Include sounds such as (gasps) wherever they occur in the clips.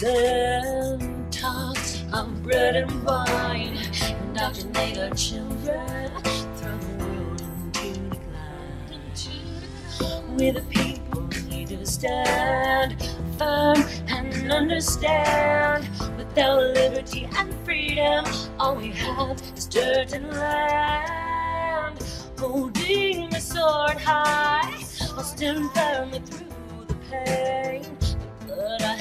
And talks of bread and wine. Indoctrinate our children, throw the world into decline. We the people need to stand firm and understand. Without liberty and freedom, all we have is dirt and land. Holding the sword high, I'll stand firmly through the pain.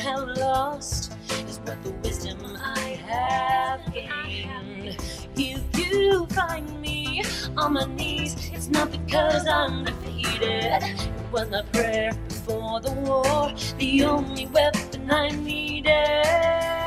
Have lost is what the wisdom I have gained. If you find me on my knees, it's not because I'm defeated. It was my prayer before the war, the only weapon I needed.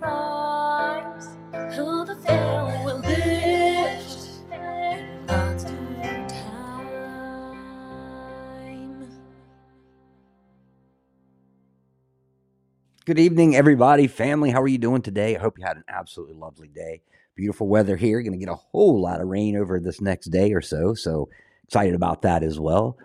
crimes. The veil will lift time. Good evening, everybody, family. How are you doing today? I hope you had an absolutely lovely day. Beautiful weather here. Going to get a whole lot of rain over this next day or so. So excited about that as well.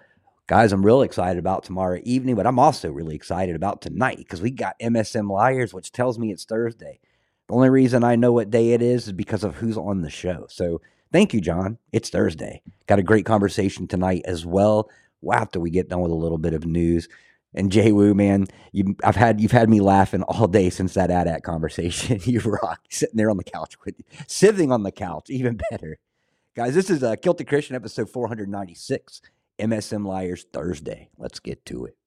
Guys, I'm real excited about tomorrow evening, but I'm also really excited about tonight because we got MSM Liars, which tells me it's Thursday. The only reason I know what day it is is because of who's on the show. So thank you, John. It's Thursday. Got a great conversation tonight as well. After we get done with a little bit of news. And Jay Wu, man, you, I've had you've had me laughing all day since that AT-AT conversation. (laughs) you rock, sitting there on the couch with you. sitting on the couch, even better, guys. This is a Kilted Christian episode 496, MSM Liars Thursday. Let's get to it.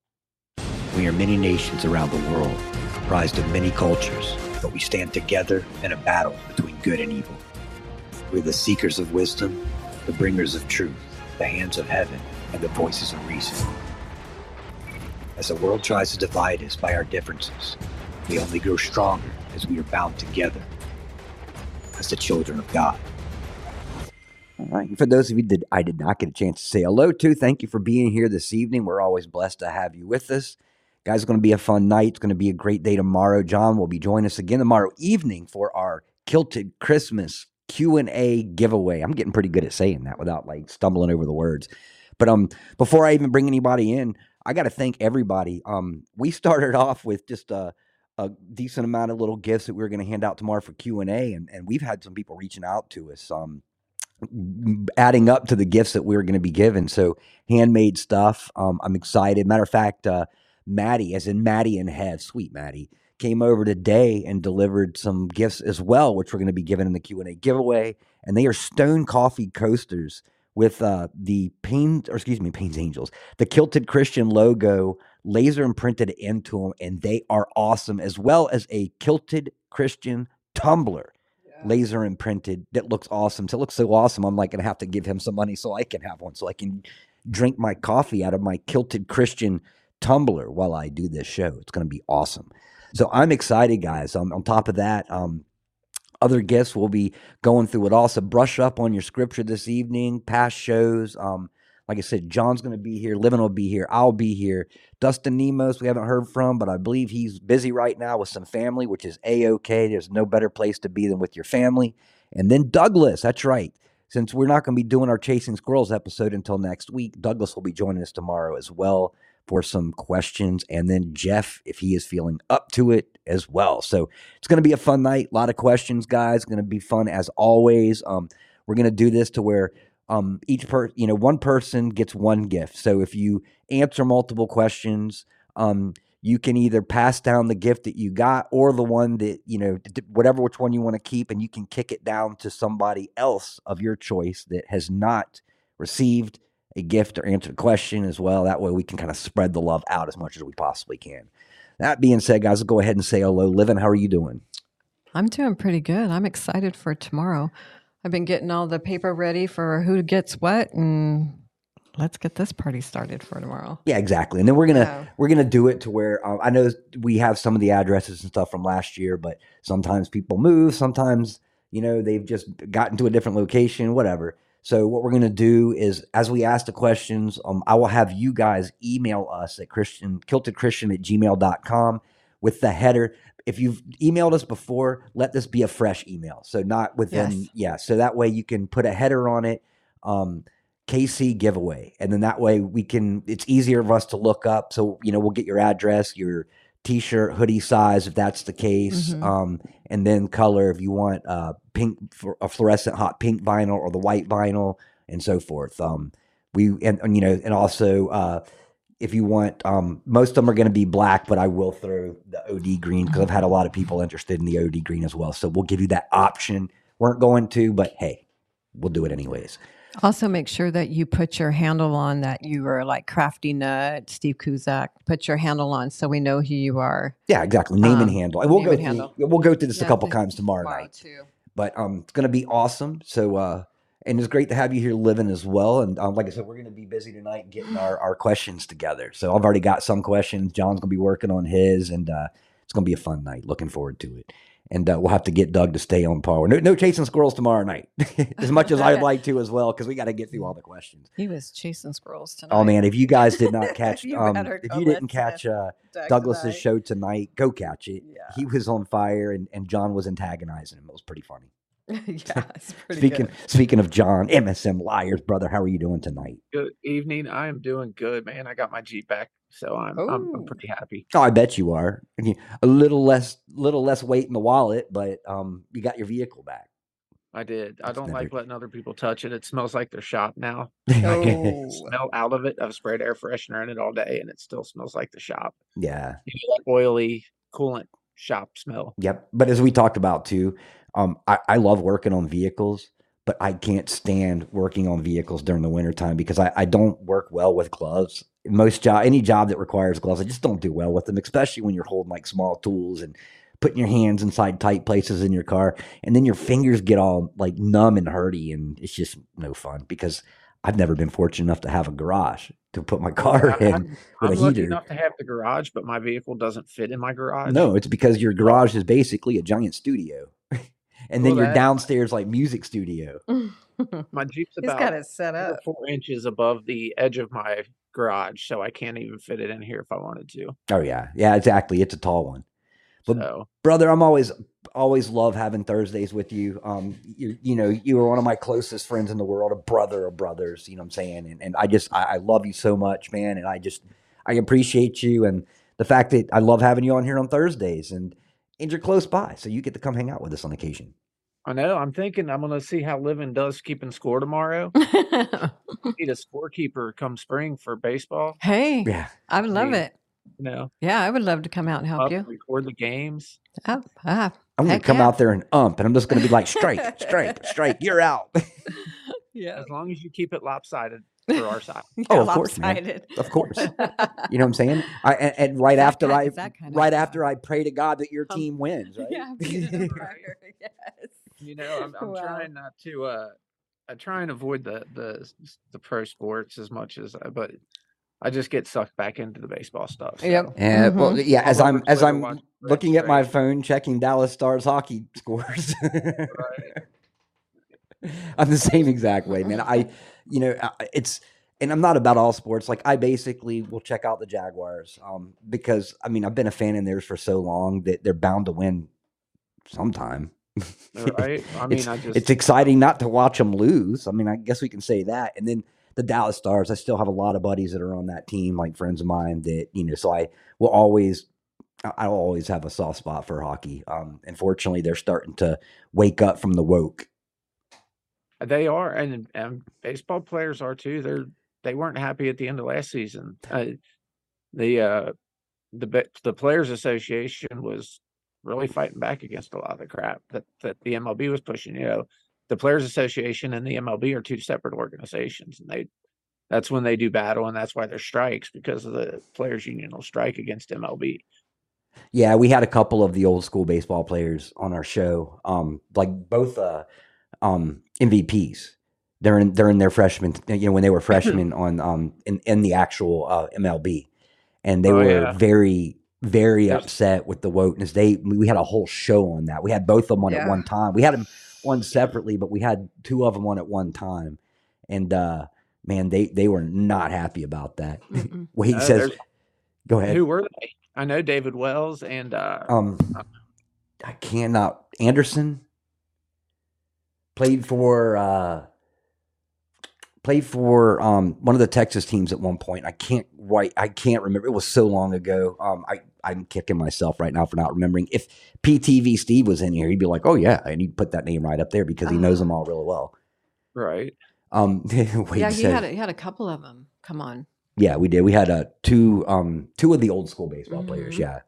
We are many nations around the world, comprised of many cultures, but we stand together in a battle between good and evil. We're the seekers of wisdom, the bringers of truth, the hands of heaven, and the voices of reason. As the world tries to divide us by our differences, we only grow stronger as we are bound together as the children of God. All right. For those of you that I did not get a chance to say hello to, thank you for being here this evening. We're always blessed to have you with us. Guys, it's going to be a fun night. It's going to be a great day tomorrow. John will be joining us again tomorrow evening for our Kilted Christmas Q&A giveaway. I'm getting pretty good at saying that without like stumbling over the words. But um before I even bring anybody in, I got to thank everybody. Um we started (laughs) off with just a a decent amount of little gifts that we were going to hand out tomorrow for Q&A and and we've had some people reaching out to us um adding up to the gifts that we are going to be given. So handmade stuff. Um, I'm excited. Matter of fact, uh, Maddie, as in Maddie and Head, sweet Maddie, came over today and delivered some gifts as well, which we're going to be given in the Q and A giveaway. And they are Stone Coffee coasters with uh, the Pain, or excuse me, Pains Angels, the Kilted Christian logo laser imprinted into them, and they are awesome, as well as a Kilted Christian tumbler laser imprinted that looks awesome. So it looks so awesome. I'm like gonna have to give him some money so I can have one, so I can drink my coffee out of my kilted Christian tumbler while I do this show. It's gonna be awesome. So I'm excited, guys. Um, on top of that, um, other gifts we'll be going through it also. Brush up on your scripture this evening, past shows. Um, like I said, John's going to be here. Livin will be here. I'll be here. Dustin Nemos, we haven't heard from, but I believe he's busy right now with some family, which is a okay. There's no better place to be than with your family. And then Douglas, that's right. Since we're not going to be doing our Chasing Squirrels episode until next week, Douglas will be joining us tomorrow as well for some questions. And then Jeff, if he is feeling up to it as well. So it's going to be a fun night. A lot of questions, guys. Going to be fun as always. Um, we're going to do this to where um, each per you know one person gets one gift. So if you answer multiple questions, um, you can either pass down the gift that you got or the one that you know whatever which one you want to keep, and you can kick it down to somebody else of your choice that has not received a gift or answered a question as well. That way we can kind of spread the love out as much as we possibly can. That being said, guys, let's go ahead and say hello. Livin, how are you doing? I'm doing pretty good. I'm excited for tomorrow. I've been getting all the paper ready for who gets what, and let's get this party started for tomorrow. Yeah, exactly. And then we're gonna Yeah. we're gonna do it to where um, I know we have some of the addresses and stuff from last year, but sometimes people move. Sometimes you know they've just gotten to a different location, whatever. So what we're gonna do is, as we ask the questions, um, I will have you guys email us at Christian kiltedchristian at gmail.com with the header. If you've emailed us before, let this be a fresh email. So not within Yes. yeah. So that way you can put a header on it. Um, KC giveaway. And then that way we can, it's easier for us to look up. So, you know, we'll get your address, your t shirt, hoodie size, if that's the case. Mhm. Um, and then color if you want uh, pink, a fluorescent hot pink vinyl or the white vinyl and so forth. Um, we, and, and, you know, and also, uh, if you want, um, most of them are going to be black, but I will throw the OD green because I've had a lot of people interested in the OD green as well. So we'll give you that option. We weren't going to, but hey, we'll do it anyways. Also, make sure that you put your handle on that you are like Crafty Nut, Steve Kuzak. Put your handle on so we know who you are. Yeah, exactly. Name and Um, handle. And we'll name go and through, handle. we'll go through this a couple times tomorrow Tomorrow night. too. But um, it's going to be awesome. So uh, and it's great to have you here living as well. And um, like I said, we're going to be busy tonight getting our, our questions together. So I've already got some questions. John's going to be working on his, and uh, it's going to be a fun night. Looking forward to it. And uh, we'll have to get Doug to stay on par. No, no chasing squirrels tomorrow night, (laughs) as much as I'd (laughs) like to as well, because we got to get through all the questions. He was chasing squirrels tonight. Oh man, if you guys did not (laughs) catch, You um, if you didn't catch uh, Doug Douglas's tonight. show tonight, go catch it. Yeah. He was on fire, and, and John was antagonizing him. It was pretty funny. (laughs) yeah, (laughs) it's pretty speaking good. speaking of John, MSM liars, brother, how are you doing tonight? Good evening. I am doing good, man. I got my Jeep back, so I'm I'm, Oh. I'm pretty happy. Oh, I bet you are. A little less, little less weight in the wallet, but um, you got your vehicle back. I did. I don't never- like letting other people touch it. It smells like their shop now. (laughs) Oh. Smell out of it. I've sprayed air freshener in it all day, and it still smells like the shop. yeah, You know, like oily coolant shop smell. yep. But as we talked about too, um, I, I love working on vehicles, but I can't stand working on vehicles during the wintertime because I, I don't work well with gloves. Most job, any job that requires gloves, I just don't do well with them, especially when you're holding like small tools and putting your hands inside tight places in your car, and then your fingers get all like numb and hurty, and it's just no fun because I've never been fortunate enough to have a garage to put my car I- in I'm, with I'm a lucky heater. enough to have the garage, but my vehicle doesn't fit in my garage. No, it's because your garage is basically a giant studio. (laughs) and then Well, your that- uh downstairs like music studio. (laughs) My Jeep's about got it set up. four inches above the edge of my garage, so I can't even fit it in here if I wanted to. Oh yeah, yeah, exactly. It's a tall one. But- So brother i'm always always love having thursdays with you um you you know you are one of my closest friends in the world a brother of brothers you know what i'm saying and, and i just I, I love you so much man and i just i appreciate you and the fact that i love having you on here on thursdays and and you're close by so you get to come hang out with us on occasion I know I'm thinking I'm gonna see how Living does keeping score tomorrow. (laughs) Need a scorekeeper come spring for baseball. hey, yeah I would love mean, it. You know, Yeah, I would love to come out and help up, you. record the games. Oh, ah, i'm gonna come yeah. out there and ump and i'm just gonna be like strike strike (laughs) strike you're out (laughs) yeah. As long as you keep it lopsided (laughs) for our side. Oh, of course, man. of course you know what i'm saying I, and, and right That after kind- i that kind of right stuff. after i pray to god that your Um, team wins right Yeah, beat yes. You know, I'm, I'm Wow. trying not to. uh I try and avoid the the the pro sports as much as, I, but I just get sucked back into the baseball stuff. so, Yep. Yeah, well, Mhm. yeah. As I'm as I'm looking at my phone, checking Dallas Stars hockey (laughs) scores. Right. I'm the same exact way, man. I, you know, it's and I'm not about all sports. Like I basically will check out the Jaguars um, because I mean I've been a fan in theirs for so long that they're bound to win sometime. (laughs) right. I mean, it's, I just it's exciting not to watch them lose. I mean, I guess we can say that. And then the Dallas Stars, I still have a lot of buddies that are on that team, like friends of mine that, you know, so I will always, I'll always have a soft spot for hockey. Um, unfortunately, they're starting to wake up from the woke. They are, and and baseball players are too. They're they weren't happy at the end of last season. Uh, the uh, the the players' association was really fighting back against a lot of the crap that that the MLB was pushing. You know, the players' association and the MLB are two separate organizations, and they that's when they do battle, and that's why there's strikes because of the players' union will strike against MLB. Yeah, we had a couple of the old school baseball players on our show. Um, like both uh um MVPs. They're in they're in their freshman you know, when they were (laughs) freshmen on um in, in the actual uh MLB. And they Oh, were yeah. very, very upset with the wokeness. They we had a whole show on that. We had both of them on at one time. We had them on separately, but we had two of them on at one time. And uh man, they they were not happy about that. Mm-mm. (laughs) Wade Uh, says, "Go ahead." Who were they? I know David Wells and uh, Um, I cannot. Anderson played for uh, played for um one of the Texas teams at one point. I can't right. I can't remember. It was so long ago. Um, I I'm kicking myself right now for not remembering. If PTV Steve was in here, he'd be like, "Oh yeah," and he'd put that name right up there because he knows them all really well. right. Um, (laughs) Wade Yeah, he said- had a, he had a couple of them. Come on. yeah, we did. We had uh, two um two of the old school baseball players, Mhm. yeah.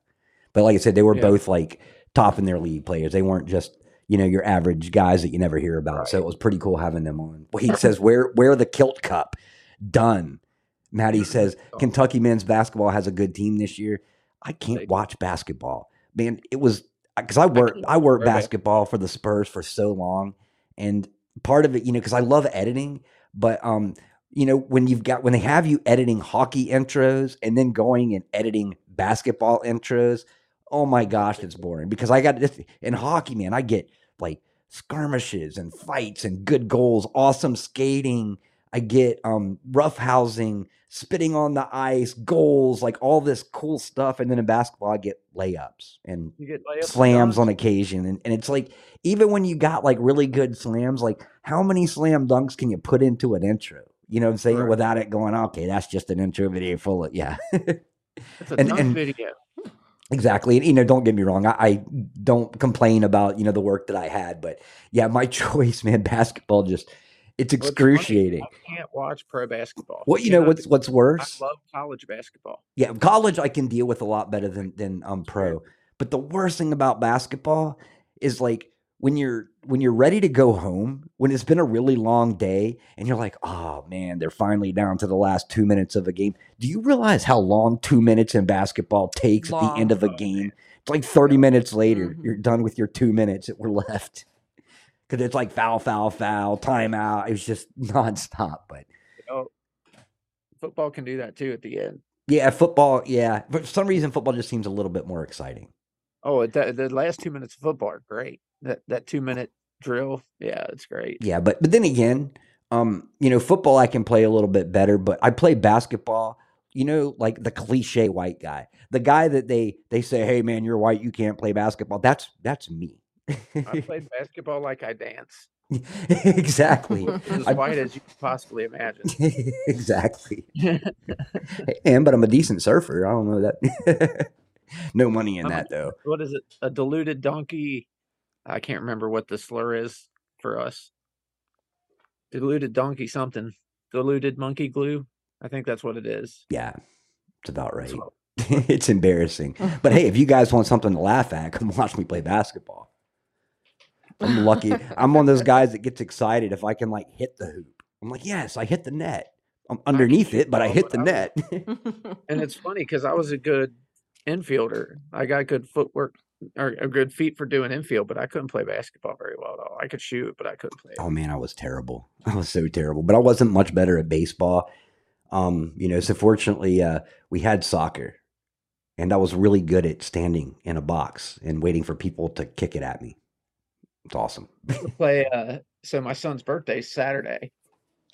But like I said, they were Yeah. both like top in their league players. They weren't just you know your average guys that you never hear about. So it was pretty cool having them on. Well, he says, "Where where the kilt cup? Done." Maddie says, "Kentucky men's basketball has a good team this year. I can't watch basketball, man. It was because I worked can't I worked basketball for the Spurs for so long, and part of it, you know, because I love editing, but um, you know, when you've got when they have you editing hockey intros and then going and editing basketball intros, oh my gosh, it's boring. Because I got this in hockey, man, I get like skirmishes and fights and good goals, awesome skating. I get um rough housing, spitting on the ice, goals, like all this cool stuff. And then in basketball, I get layups and get layups slams on occasion. And, and it's like, even when you got like really good slams, like how many slam dunks can you put into an intro? You know what I'm saying? Right. Without it going, okay, that's just an intro video full of, yeah. It's a (laughs) and- dunk and- video. Exactly. And, you know, don't get me wrong. I, I don't complain about, you know, the work that I had, but yeah, my (laughs) choice, man, basketball just, it's Well, it's excruciating. I can't watch pro basketball. What, you know, know, what's, what's worse? I love college basketball. Yeah, college I can deal with a lot better than than um pro. But the worst thing about basketball is like when you're when you're ready to go home, when it's been a really long day and you're like, "Oh man, they're finally down to the last 2 minutes of a game." Do you realize how long 2 minutes in basketball takes at the end of a game? It's like 30 minutes later, Mhm. you're done with your 2 minutes that were (laughs) left. Cuz it's like foul, foul, foul, timeout. It was just (laughs) nonstop, but You know, football can do that too at the end. yeah, football, yeah. but For some reason football just seems a little bit more exciting. Oh, the, the last two minutes of football are great. That that two minute drill, yeah, it's great. Yeah, but but then again, um, you know, football I can play a little bit better, but I play basketball. You know, like the cliche white guy, the guy that they they say, "Hey, man, you're white, you can't play basketball." That's that's me. I (laughs) played basketball like I dance. (laughs) exactly. (laughs) As white as you could possibly imagine. exactly. And but I'm a decent surfer. I don't know that. (laughs) no money in that though. what is it? A diluted donkey. I can't remember what the slur is for us. Diluted donkey something. Diluted monkey glue. I think that's what it is. Yeah, it's about right. (laughs) It's embarrassing. But hey, if you guys want something to laugh at, (laughs) come watch me play basketball. I'm lucky. I'm one of those guys that gets excited if I can like hit the hoop. I'm like, yes, I hit the net. I'm underneath it, but I hit the net. And it's funny because I was a good infielder. I got good footwork or a good feet for doing infield, but I couldn't play basketball very well at all. I could shoot, but I couldn't play. oh man, I was terrible. (laughs) I was so terrible. But I wasn't much better at baseball. Um, you know, so fortunately, uh, we had soccer, and I was really good at standing in a box and waiting for people to kick it at me. It's awesome. play. Uh, so my son's birthday's Saturday,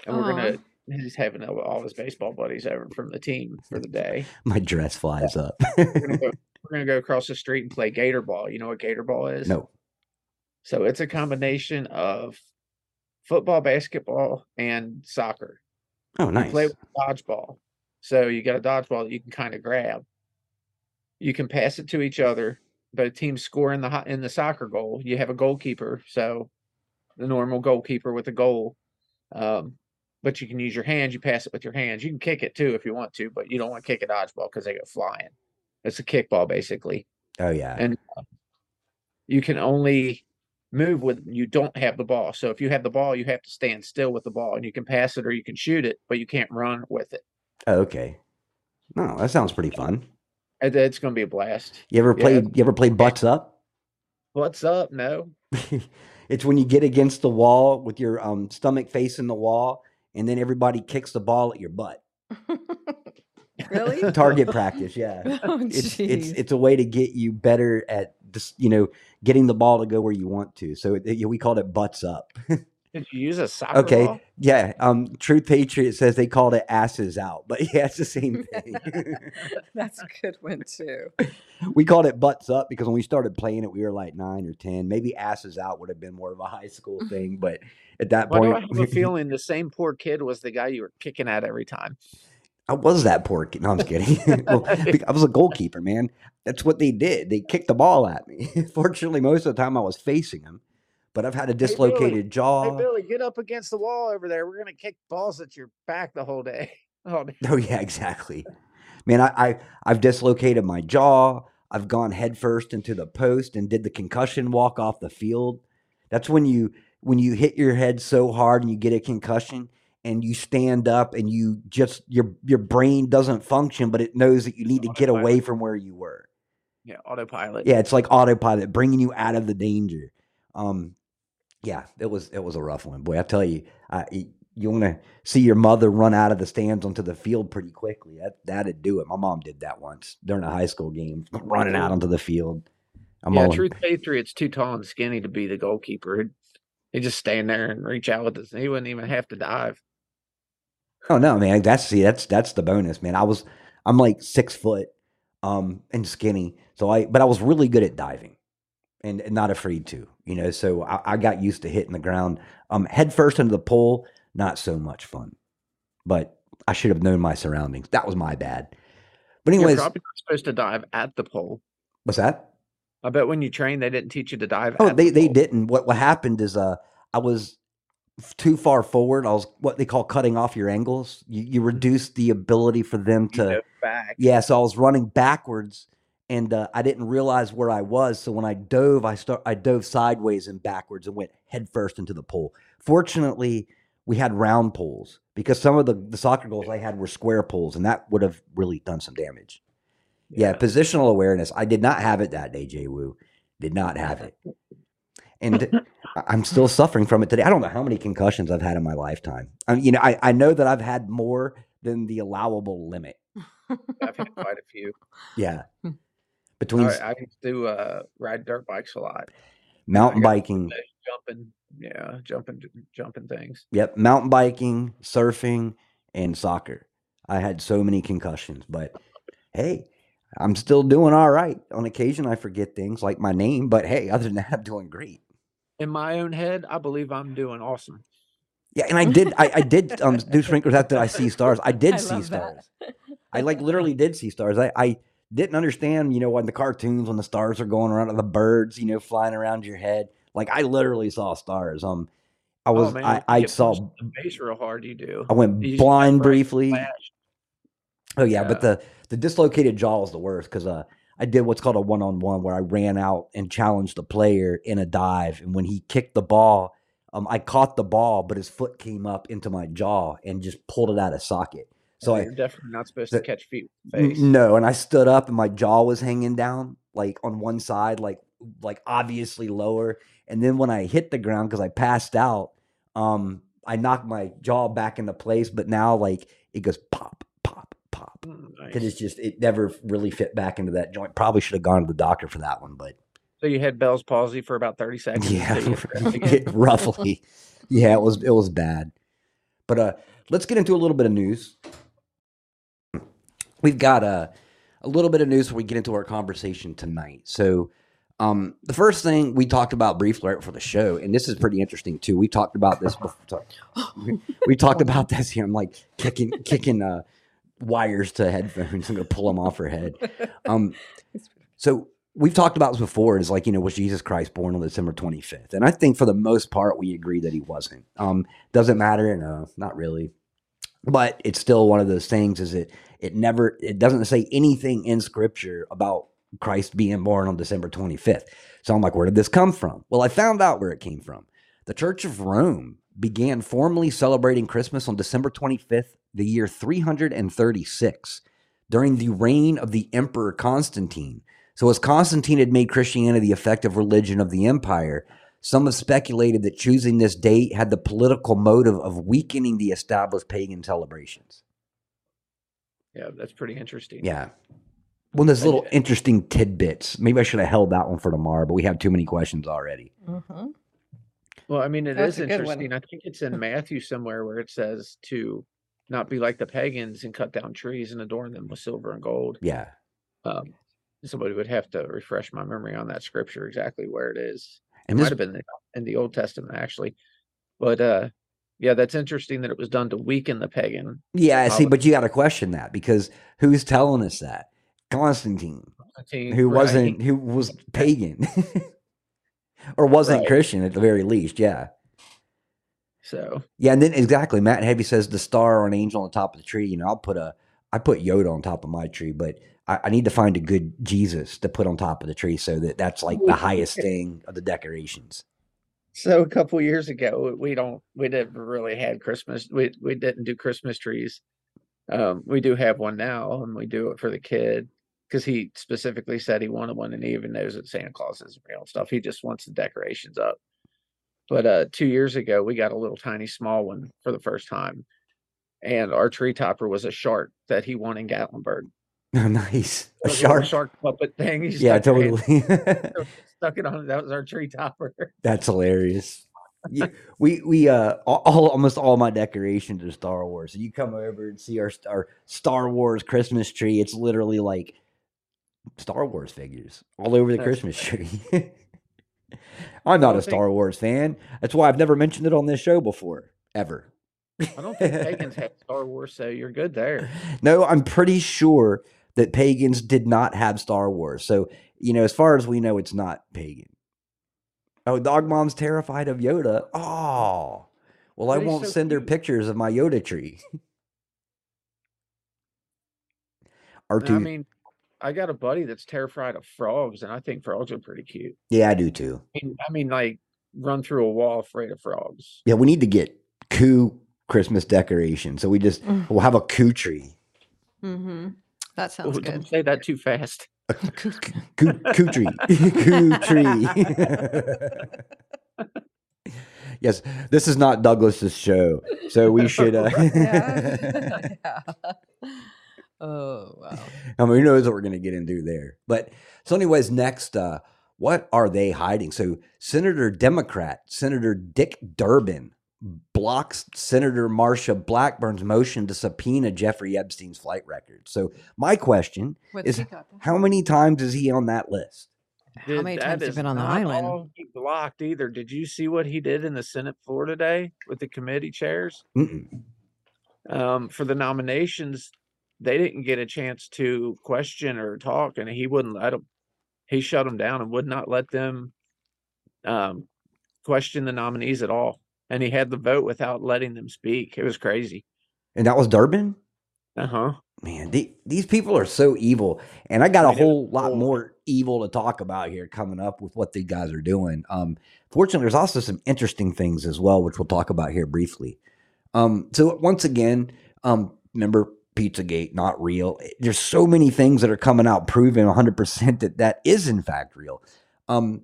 and we're gonna. He's having all- his baseball buddies over from the team for the day. (laughs) My dress flies up. We're gonna go, (laughs) we're gonna go across the street and play gator ball. You know what gator ball is? no. So it's a combination of football, basketball, and soccer. Oh, You nice. play with dodgeball. So you got a dodgeball that you can kind of grab. You can pass it to each other. But teams score in the in the soccer goal. You have a goalkeeper, so the normal goalkeeper with a goal. Um, but you can use your hands. You pass it with your hands. You can kick it too if you want to, but you don't want to kick a dodgeball because they go flying. It's a kickball basically, Oh yeah. and uh, you can only move when you don't have the ball. So if you have the ball, you have to stand still with the ball, and you can pass it or you can shoot it, but you can't run with it. Oh, okay. No, that sounds pretty fun. It- It's going to be a blast. You ever Yeah. played? You ever played butts up? What's up? No. (laughs) it's when you get against the wall with your um, stomach facing the wall, and then everybody kicks the ball at your butt. (laughs) really? (laughs) Target practice, yeah. (laughs) Oh, It's it's it's a way to get you better at just you know getting the ball to go where you want to. So it, we called it butts up. Did you use a soccer Okay, ball? yeah. Um, Truth Patriot says they called it asses out, but (laughs) yeah, it's the same (laughs) thing. (laughs) That's a good one too. we called it butts up because when we started playing it, we were like nine or ten. Maybe asses out would have been more of a high school thing, but at that Why do I point, have a feeling the same poor kid was the guy you were kicking at every time? I was that poor kid. No, I'm just kidding. Well, I was a goalkeeper, man. That's what they did. They kicked the ball at me. Fortunately, most of the time I was facing them, but I've had a dislocated Hey jaw. Hey, Billy, get up against the wall over there. We're gonna kick balls at your back the whole day. (laughs) Oh, Oh yeah, exactly. Man, I, I I've dislocated my jaw. I've gone headfirst into the post and did the concussion walk off the field. That's when you when you hit your head so hard and you get a concussion and you stand up and you just your your brain doesn't function, but it knows that you need to get away from where you were. yeah, autopilot. Yeah, it's like autopilot bringing you out of the danger. Um, yeah, it was it was a rough one, boy. I tell you, I, you want to see your mother run out of the stands onto the field pretty quickly. That that'd do it. My mom did that once during a high school game, (laughs) running out onto the field. I'm yeah, all- Truth Patriot's too tall and skinny to be the goalkeeper. He'd, he'd just stand there and reach out with his. He wouldn't even have to dive. Oh no, man. That's see, that's that's the bonus, man. I was I'm like six foot, um, and skinny. So I but I was really good at diving and, and not afraid to, you know. So I, I got used to hitting the ground. Um head first into the pole, not so much fun. But I should have known my surroundings. That was my bad. But You're anyways, probably not supposed to dive at the pole. what's that? I bet when you train, they didn't teach you to dive. Oh, at they the they didn't. What what happened is uh I was too far forward. I was what they call cutting off your angles. You you reduce the ability for them to back. Yeah, so I was running backwards, and uh, I didn't realize where I was. So when I dove, I start I dove sideways and backwards and went headfirst into the pool. Fortunately, we had round poles because some of the, the soccer goals I had were square poles, and that would have really done some damage. Yeah, positional awareness. I did not have it that day, Jay Wu. Did not have it. And I- I'm still suffering from it today. I don't know how many concussions I've had in my lifetime. I mean, you know, I, I know that I've had more than the allowable limit. (laughs) I've had quite a few. Yeah. Between I, I used to uh, ride dirt bikes a lot. mountain biking, Jumping, yeah, jumping, jumping things. Yep, mountain biking, surfing, and soccer. I had so many concussions, but hey, I'm still doing all right. On occasion, I forget things like my name, but hey, other than that, I'm doing great. In my own head, I believe I'm doing awesome. Yeah, and I did, I, I did um, do sprinklers after I see stars. I (laughs) did I see that. stars. I like literally did see stars. I, I didn't understand, you know, when the cartoons when the stars are going around, the birds, you know, flying around your head. Like I literally saw stars. Um, I was, oh, I, I saw, the face real hard. You do. I went You blind briefly. Oh yeah, but the the dislocated jaw is the worst because uh, I did what's called a one on one where I ran out and challenged the player in a dive, and when he kicked the ball, um, I caught the ball, but his foot came up into my jaw and just pulled it out of socket. So I you're definitely not supposed the- to catch feet with the N- face. No, and I stood up and my jaw was hanging down like on one side, like like obviously lower. And then when I hit the ground because I passed out, um, I knocked my jaw back into place, but now like it goes pop, pop, pop. Mm, Because nice. it's just it never really fit back into that joint. Probably should have gone to the doctor for that one, but So you had Bell's palsy for about thirty seconds. yeah, until you hit the ground again? roughly. Yeah, it was it was bad. But uh let's get into a little bit of news. We've got a a little bit of news before we get into our conversation tonight. So um the first thing we talked about briefly right before the show, and this is pretty interesting too. We talked about this before (gasps) sorry. we, we talked about this here. I'm like kicking kicking uh wires to headphones. I'm gonna pull them off her head. Um so we've talked about this before. Is like you know, was Jesus Christ born on December 25th? And I think for the most part, we agree that he wasn't. Um, doesn't matter, no, not really. But it's still one of those things. Is it? It never. It doesn't say anything in Scripture about Christ being born on December 25th. So I'm like, where did this come from? Well, I found out where it came from. The Church of Rome began formally celebrating Christmas on December 25th, the year 336, during the reign of the Emperor Constantine. So, as Constantine had made Christianity the effective religion of the empire, some have speculated that choosing this date had the political motive of weakening the established pagan celebrations. Yeah, that's pretty interesting. Yeah. One of those little ju- interesting tidbits. Maybe I should have held that one for tomorrow, but we have too many questions already. Mhm. Well, I mean, it That's is a one. interesting. I think it's in Matthew somewhere where it says to not be like the pagans and cut down trees and adorn them with silver and gold. Yeah. Um, somebody would have to refresh my memory on that scripture exactly where it is. It And might this, have been in- the Old Testament actually, but uh, yeah, that's interesting that it was done to weaken the pagan. yeah, I see, but you got to question that because who's telling us that? Constantine, Constantine, who right. wasn't, who was (laughs) pagan (laughs) or wasn't Right. Christian at the very least. Yeah. So Yeah, and then exactly, Matt Heavy says the star or an angel on the top of the tree. You know, I'll put a, I put Yoda on top of my tree, but I, I need to find a good Jesus to put on top of the tree so that that's like the highest thing of the decorations. So a couple years ago, we don't we never really had Christmas. We we didn't do Christmas trees. Um, we do have one now, and we do it for the kid because he specifically said he wanted one, and he even knows that Santa Claus isn't real and stuff. He just wants the decorations up. But uh, two years ago, we got a little tiny small one for the first time, and our tree topper was a shark that he won in Gatlinburg. (laughs) nice, a shark. shark puppet thing. He Yeah, stuck your hand- totally. (laughs) stuck it on. That was our tree topper. That's hilarious. Yeah, we we uh all, almost all my decorations are Star Wars. So you come over and see our our Star Wars Christmas tree. It's literally like Star Wars figures all over the That's Christmas tree. (laughs) I'm not a think- Star Wars fan. That's why I've never mentioned it on this show before, ever. I don't think pagans had Star Wars, so you're good there. No, I'm pretty sure that pagans did not have Star Wars. So, you know, as far as we know, it's not pagan. Oh, Dog Mom's terrified of Yoda. Oh, well, I won't so send her pictures of my Yoda tree. (laughs) And R2, I mean, I got a buddy that's terrified of frogs, and I think frogs are pretty cute. yeah, I do too. I mean, I mean, like run through a wall afraid of frogs. Yeah, we need to get coup Christmas decoration. So we just, Mm. we'll have a coup tree. Mhm. That sounds Oh, good. don't say that too fast. (laughs) Coup, coup tree. (laughs) coup tree. (laughs) yes, this is not Douglas's show. So we should, uh, yeah. yeah. Oh wow. I mean, who knows what we're going to get into there? But so, anyways, next, uh, what are they hiding? So, Senator Democrat Senator Dick Durbin blocks Senator Marsha Blackburn's motion to subpoena Jeffrey Epstein's flight records. So, my question What's is, how many times is he on that list? How many times have is been on the not island? all he blocked either. Did you see what he did in the Senate floor today with the committee chairs? Um, for the nominations, they didn't get a chance to question or talk, and he wouldn't let them. He shut them down and would not let them um, question the nominees at all. And he had the vote without letting them speak. It was crazy. And that was Durbin? Uh huh. Man, the, these people are so evil, and I got a I whole lot more evil to talk about here coming up with what these guys are doing. Um, fortunately, there's also some interesting things as well, which we'll talk about here briefly. Um, so once again, um, remember Pizzagate not real. There's so many things that are coming out proving 100% that that is in fact real. Um,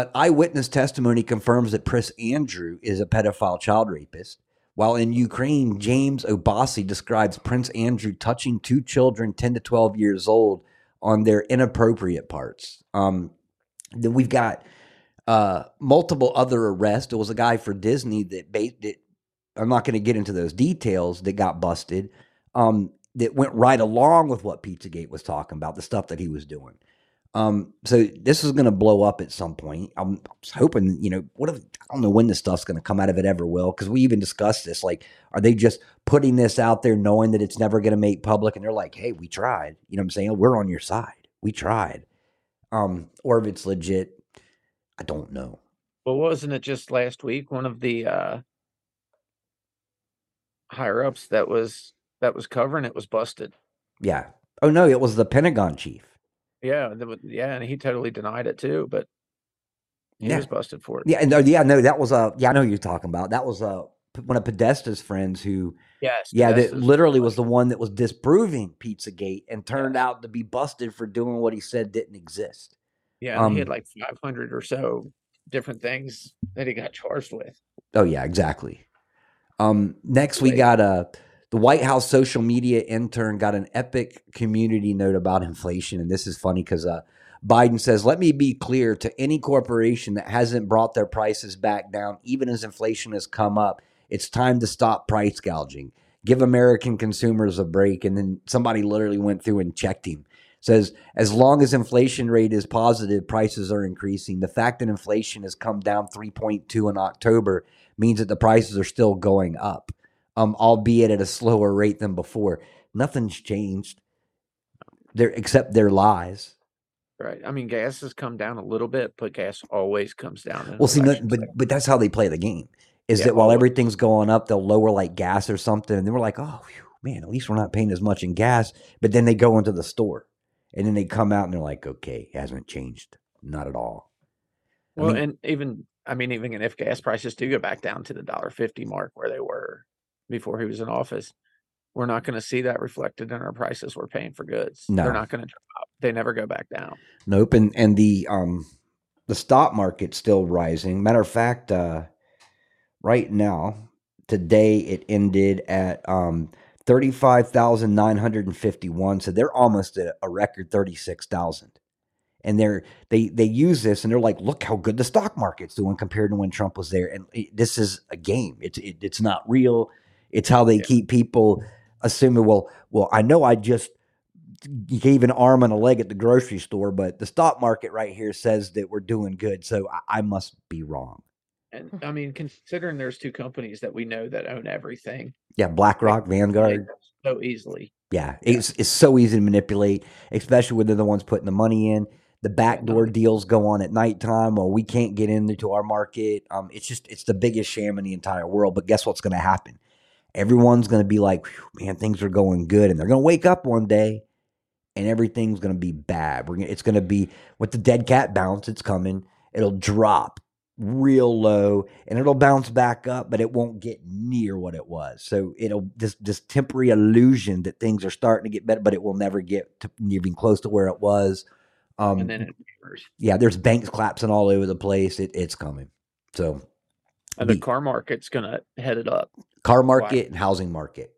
an eyewitness testimony confirms that Prince Andrew is a pedophile child rapist. While in Ukraine, James Obasi describes Prince Andrew touching two children 10 to 12 years old on their inappropriate parts. Um, then we've got uh, multiple other arrests. There was a guy for Disney that, ba- that I'm not going to get into those details that got busted. Um, that went right along with what Pizzagate was talking about, the stuff that he was doing. Um, so this is going to blow up at some point. I'm hoping, you know, what if I don't know when this stuff's going to come out of it ever will, because we even discussed this. Like, are they just putting this out there knowing that it's never going to make public? And they're like, hey, we tried. You know what I'm saying? We're on your side. We tried. Um, or if it's legit, I don't know. Well, wasn't it just last week one of the uh, higher ups that was that was covering it was busted? Yeah. Oh no, it was the Pentagon chief. Yeah, yeah, and he totally denied it too, but he Yeah. was busted for it. Yeah, and uh, yeah, no, that was a yeah, I know you're talking about. That was a one of Podesta's friends who Yes. Yeah, that literally was the one that was disproving Pizzagate and turned out to be busted for doing what he said didn't exist. Yeah, and he had um, like 500 or so different things that he got charged with. Oh yeah, exactly. Um, next we got uh the White House social media intern got an epic community note about inflation, and this is funny because uh, Biden says, "Let me be clear to any corporation that hasn't brought their prices back down, even as inflation has come up. It's time to stop price gouging. Give American consumers a break." And then somebody literally went through and checked him. Says, as long as inflation rate is positive, prices are increasing. The fact that inflation has come down 3.2 in October means that the prices are still going up, um, albeit at a slower rate than before. Nothing's changed there except their lies. Right. I mean, gas has come down a little bit, but gas always comes down. Well, see, no, but but that's how they play the game. Is Yeah, that while always. everything's going up, they'll lower like gas or something, and then we're like, oh phew, man, at least we're not paying as much in gas. But then they go into the store, and then they come out and they're like, okay, it hasn't changed, not at all. I well, mean- and even I mean, even if gas prices do go back down to the dollar fifty mark where they were before he was in office, we're not going to see that reflected in our prices we're paying for goods. No. They're not going to drop. They never go back down. Nope, and and the um the stock market's still rising. Matter of fact, uh, right now, today it ended at um thirty five thousand nine hundred and fifty one. So they're almost at a record thirty six thousand. And they're they they use this and they're like, look how good the stock market's doing compared to when Trump was there. And it, this is a game. It's it, it's not real. It's how they Yeah. keep people assuming. Well, well, I know I just gave an arm and a leg at the grocery store, but the stock market right here says that we're doing good, so I, I must be wrong. And I mean, considering there's two companies that we know that own everything, Yeah, BlackRock, Vanguard. so easily. Yeah, it's it's so easy to manipulate, especially when they're the ones putting the money in. The backdoor deals go on at nighttime. Well, we can't get into our market. Um, it's just it's the biggest sham in the entire world. But guess what's going to happen? Everyone's going to be like, man, things are going good, and they're going to wake up one day, and everything's going to be bad. We're gonna, it's going to be with the dead cat bounce. It's coming. It'll drop real low, and it'll bounce back up, but it won't get near what it was. So it'll this this temporary illusion that things are starting to get better, but it will never get to even close to where it was. Um, and then it yeah, there's banks collapsing all over the place. It, it's coming. So And the the- car market's going to head it up. car market and housing market.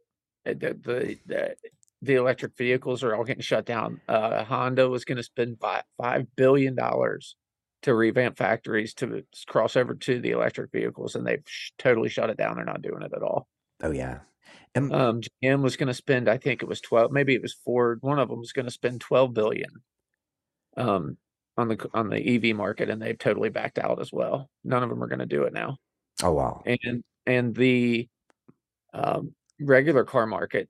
Uh, The, the, the the electric vehicles are all getting shut down. Uh, Honda was going to spend five five billion dollars to revamp factories to cross over to the electric vehicles, and they've sh- totally shut it down. They're not doing it at all. Oh yeah. And Um, GM was going to spend, I think it was twelve, maybe it was Ford. One of them was going to spend twelve billion, um, on the on the EV market, and they've totally backed out as well. None of them are going to do it now. Oh wow. and and the um, regular car market,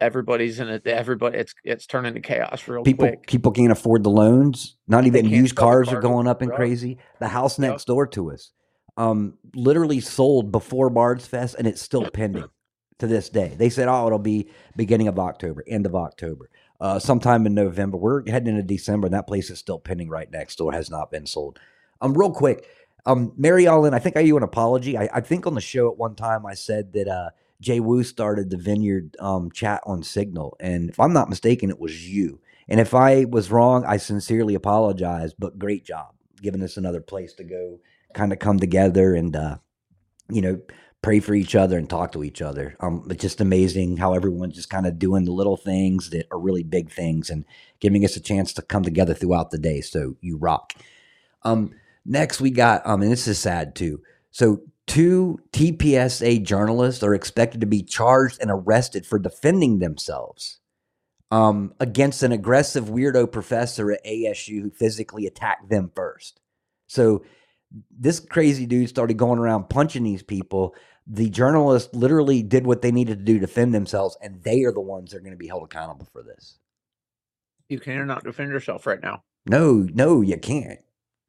everybody's in it. Everybody, it's it's turning to chaos real People quick. people can't afford the loans. Not even used cars are going up and crazy. The house next door to us, um, literally sold before Bards Fest, and it's still pending (clears throat) to this day. They said, "Oh, it'll be beginning of October, end of October, uh, sometime in November." We're heading into December, and that place is still pending right next door. Has not been sold. Um, real quick, um, Mary Ellen, I think I owe you an apology. I, I think on the show at one time I said that uh, Jay Wu started the Vineyard um, chat on Signal, and if I'm not mistaken, it was you. And if I was wrong, I sincerely apologize. But great job giving us another place to go, kind of come together and uh, you know pray for each other and talk to each other. Um, it's just amazing how everyone's just kind of doing the little things that are really big things and giving us a chance to come together throughout the day. So you rock. Um, next we got um, and this is sad too. So two TPSA journalists are expected to be charged and arrested for defending themselves um, against an aggressive weirdo professor at ASU who physically attacked them first. So this crazy dude started going around punching these people. The journalists literally did what they needed to do to defend themselves, and they are the ones that are going to be held accountable for this. You cannot defend yourself right now. No, no, you can't.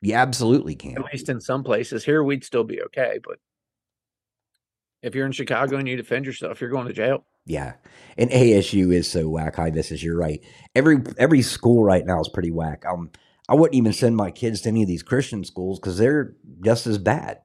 You absolutely can't. At least in some places. Here, we'd still be okay, but if you're in Chicago and you defend yourself, you're going to jail. Yeah, and ASU is so whack. High this is you're right. Every every school right now is pretty whack. Um, I wouldn't even send my kids to any of these Christian schools because they're just as bad.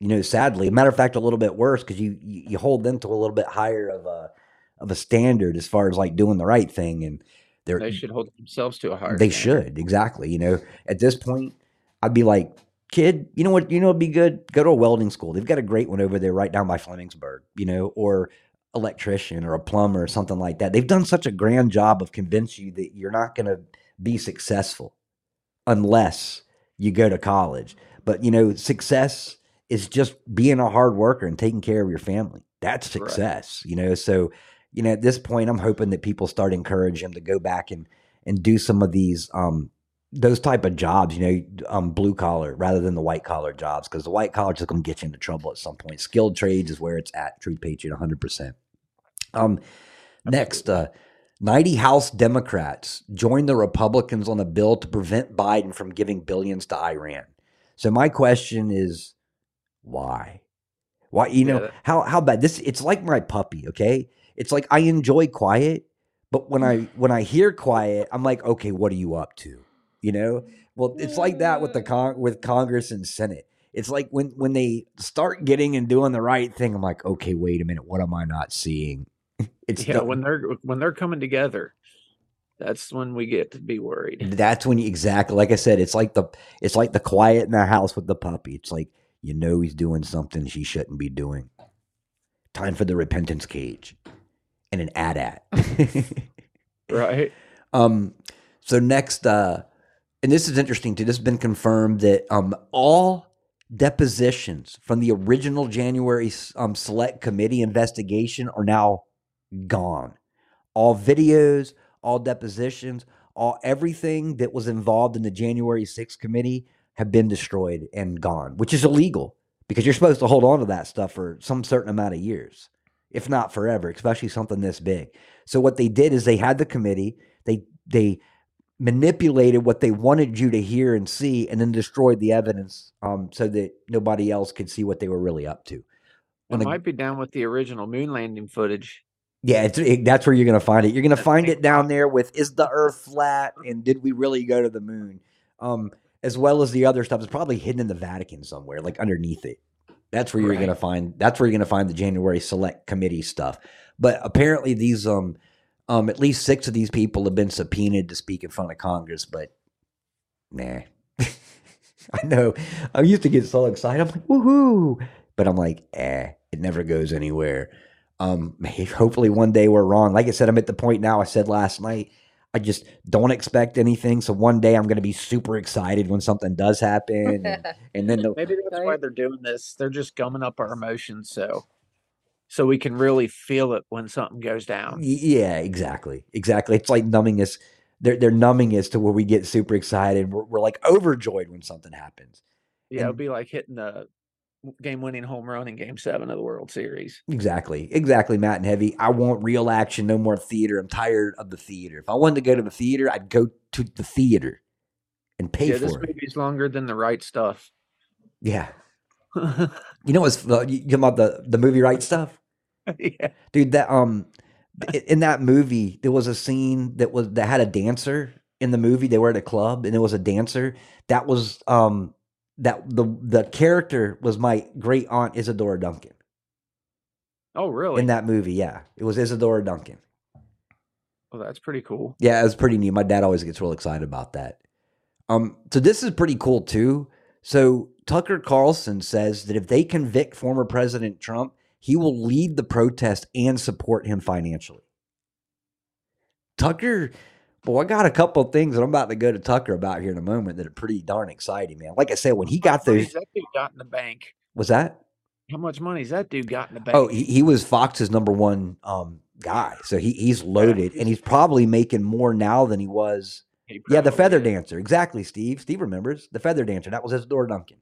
You know, sadly, matter of fact, a little bit worse because you, you you hold them to a little bit higher of a of a standard as far as like doing the right thing, and they're They should hold themselves to a higher. they standard. should exactly. You know, at this point, I'd be like, kid, you know what? You know, it'd be good. Go to a welding school. They've got a great one over there, right down by Flemingsburg. You know, or electrician or a plumber or something like that. They've done such a grand job of convincing you that you're not going to be successful unless you go to college. But you know, success is just being a hard worker and taking care of your family. That's success. You know, so you know, at this point, I'm hoping that people start encouraging them to go back and and do some of these um those type of jobs, you know, um blue collar rather than the white collar jobs because the white collar is going to get you into trouble at some point. Skilled trades is where it's at. True patriot, 100. percent Um, next, uh, 90 House Democrats joined the Republicans on a bill to prevent Biden from giving billions to Iran. So my question is, why? Why you know Yeah. how how bad this? It's like my puppy. Okay, it's like I enjoy quiet, but when I when I hear quiet, I'm like, okay, what are you up to? You know. Well, it's like that with the con- with Congress and Senate. It's like when when they start getting and doing the right thing, I'm like, okay, wait a minute, what am I not seeing? (laughs) It's Yeah, the- when they're when they're coming together, that's when we get to be worried. That's when you exactly like I said, it's like the it's like the quiet in the house with the puppy. It's like you know he's doing something she shouldn't be doing. Time for the repentance cage and an ad at. (laughs) Right? (laughs) um so next uh and this is interesting too. This has been confirmed that um all depositions from the original January um select committee investigation are now gone. All videos, all depositions, all everything that was involved in the January 6th committee have been destroyed and gone, which is illegal because you're supposed to hold on to that stuff for some certain amount of years, if not forever, especially something this big. So what they did is they had the committee, they they manipulated what they wanted you to hear and see and then destroyed the evidence um, so that nobody else could see what they were really up to. It When the- might be down with the original moon landing footage. Yeah, it's, it, that's where you're going to find it. You're going to find it down there with is the Earth flat and did we really go to the moon? Um, as well as the other stuff is probably hidden in the Vatican somewhere, like underneath it. That's where you're Right. going to find. That's where you're going to find the January Select Committee stuff. But apparently, these um, um, at least six of these people have been subpoenaed to speak in front of Congress. But nah, (laughs) I know. I used to get so excited. I'm like, woohoo! But I'm like, eh, it never goes anywhere. Um, (laughs) may- hopefully one day we're wrong. Like I said, I'm at the point now. I said last night, I just don't expect anything. So one day I'm going to be super excited when something does happen, and, (laughs) and then the, Maybe that's why they're doing this. They're just gumming up our emotions so so we can really feel it when something goes down. Yeah, exactly. Exactly. It's like numbing us. They're, they're numbing us to where we get super excited. We're, we're like overjoyed when something happens. Yeah, it'd be like hitting the game-winning home run in Game Seven of the World Series. Exactly. Exactly, Matt and Heavy. I want real action, no more theater. I'm tired of the theater. If I wanted to go to the theater, I'd go to the theater and pay for it. yeah, this it. movie's longer than the right stuff. Yeah. (laughs) You know what's you you talking about the, the movie right stuff? (laughs) yeah, Dude, that um in that movie, there was a scene that was that had a dancer in the movie. They were at a club and there was a dancer. That was um that the the character was my great aunt Isadora Duncan Oh, really? in that movie. Yeah. It was Isadora Duncan. Oh, that's pretty cool. Yeah, it was pretty neat. My dad always gets real excited about that. Um, so this is pretty cool too. So Tucker Carlson says that if they convict former President Trump, he will lead the protest and support him financially. Tucker, boy, I got a couple of things that I'm about to go to Tucker about here in a moment that are pretty darn exciting, man. Like I said, when he got those, that dude got in the bank? was that? How much money money's that dude got in the bank? Oh, he, he was Fox's number one um, guy, so he he's loaded, and he's probably making more now than he was He Yeah, the feather is. dancer. Exactly, Steve. Steve remembers the feather dancer. That was Isadora Duncan.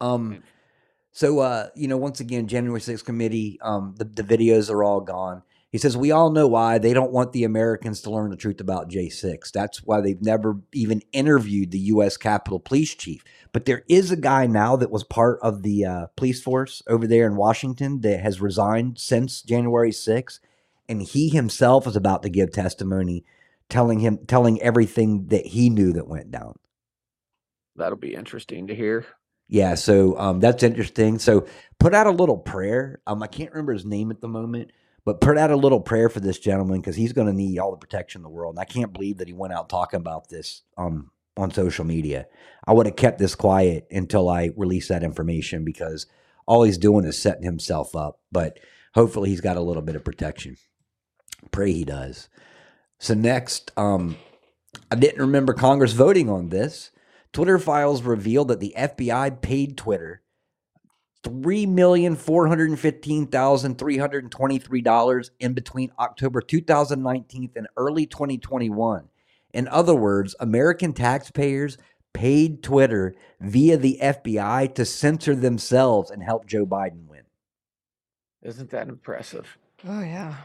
Um, so uh, you know, once again, January 6th committee. Um, the the videos are all gone. He says we all know why they don't want the Americans to learn the truth about J6. That's why they've never even interviewed the U.S. Capitol Police Chief. But there is a guy now that was part of the uh, police force over there in Washington that has resigned since January 6th, and he himself is about to give testimony telling him telling everything that he knew that went down. That'll be interesting to hear. Yeah, so um, that's interesting. So put out a little prayer. Um, I can't remember his name at the moment, but put out a little prayer for this gentleman because he's going to need all the protection in the world. And I can't believe that he went out talking about this um, on social media. I would have kept this quiet until I released that information because all he's doing is setting himself up. But hopefully, he's got a little bit of protection. Pray he does. So next, um, I didn't remember Congress voting on this. Twitter files revealed that the FBI paid Twitter three million four hundred fifteen thousand three hundred twenty-three dollars in between October 2019 and early 2021. In other words, American taxpayers paid Twitter via the FBI to censor themselves and help Joe Biden win. Isn't that impressive? Oh yeah.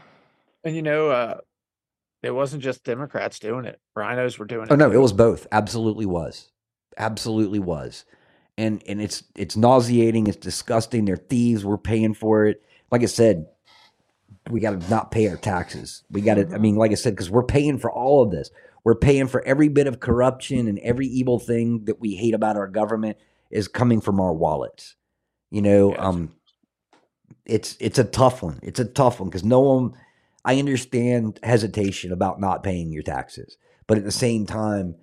And you know, uh, it wasn't just Democrats doing it. Rhinos were doing it. Oh no, it was both. Absolutely was. Absolutely was. And and it's it's nauseating, it's disgusting. They're thieves, we're paying for it. Like I said, we got to not pay our taxes. We got to I mean, like I said cuz we're paying for all of this. We're paying for every bit of corruption and every evil thing that we hate about our government is coming from our wallets. You know, Yes. um it's it's a tough one. It's a tough one cuz no one I understand hesitation about not paying your taxes, but at the same time,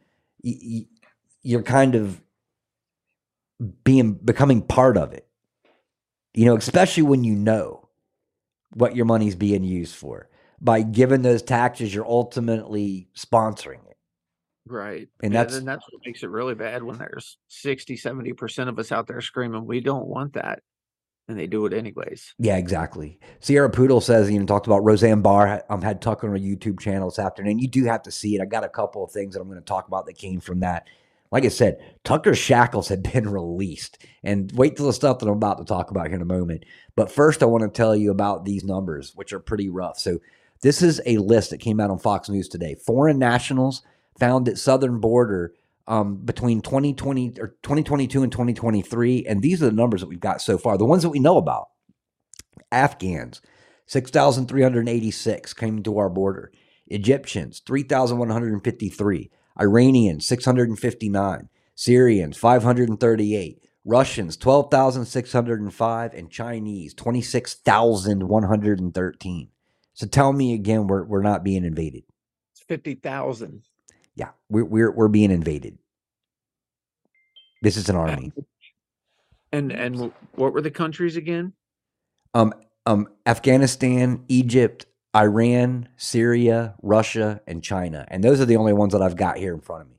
you're kind of being becoming part of it. You know, especially when you know what your money's being used for. By giving those taxes, you're ultimately sponsoring it. right. and Yeah, that's- then that's what makes it really bad when there's 60, 70% of us out there screaming, we don't want that. And they do it anyways. Yeah, exactly. Sierra Poodle says, you know, talked about Roseanne Barr. I um, had Tucker on a YouTube channel this afternoon. You do have to see it. I got a couple of things that I'm going to talk about that came from that. Like I said, Tucker's shackles had been (laughs) released. And wait till the stuff that I'm about to talk about here in a moment. But first, I want to tell you about these numbers, which are pretty rough. So, this is a list that came out on Fox News today. Foreign nationals found at southern border um, between 2020 or 2022 and 2023. And these are the numbers that we've got so far, the ones that we know about. Afghans, 6,386 came to our border. Egyptians, 3,153. Iranians, 659. Syrians, 538. Russians, 12,605. And Chinese, 26,113. So tell me again, we're, we're not being invaded. It's 50,000. Yeah, we're, we're, we're being invaded. This is an army. And, and what were the countries again? Um, um, Afghanistan, Egypt, Iran, Syria, Russia, and China. And those are the only ones that I've got here in front of me.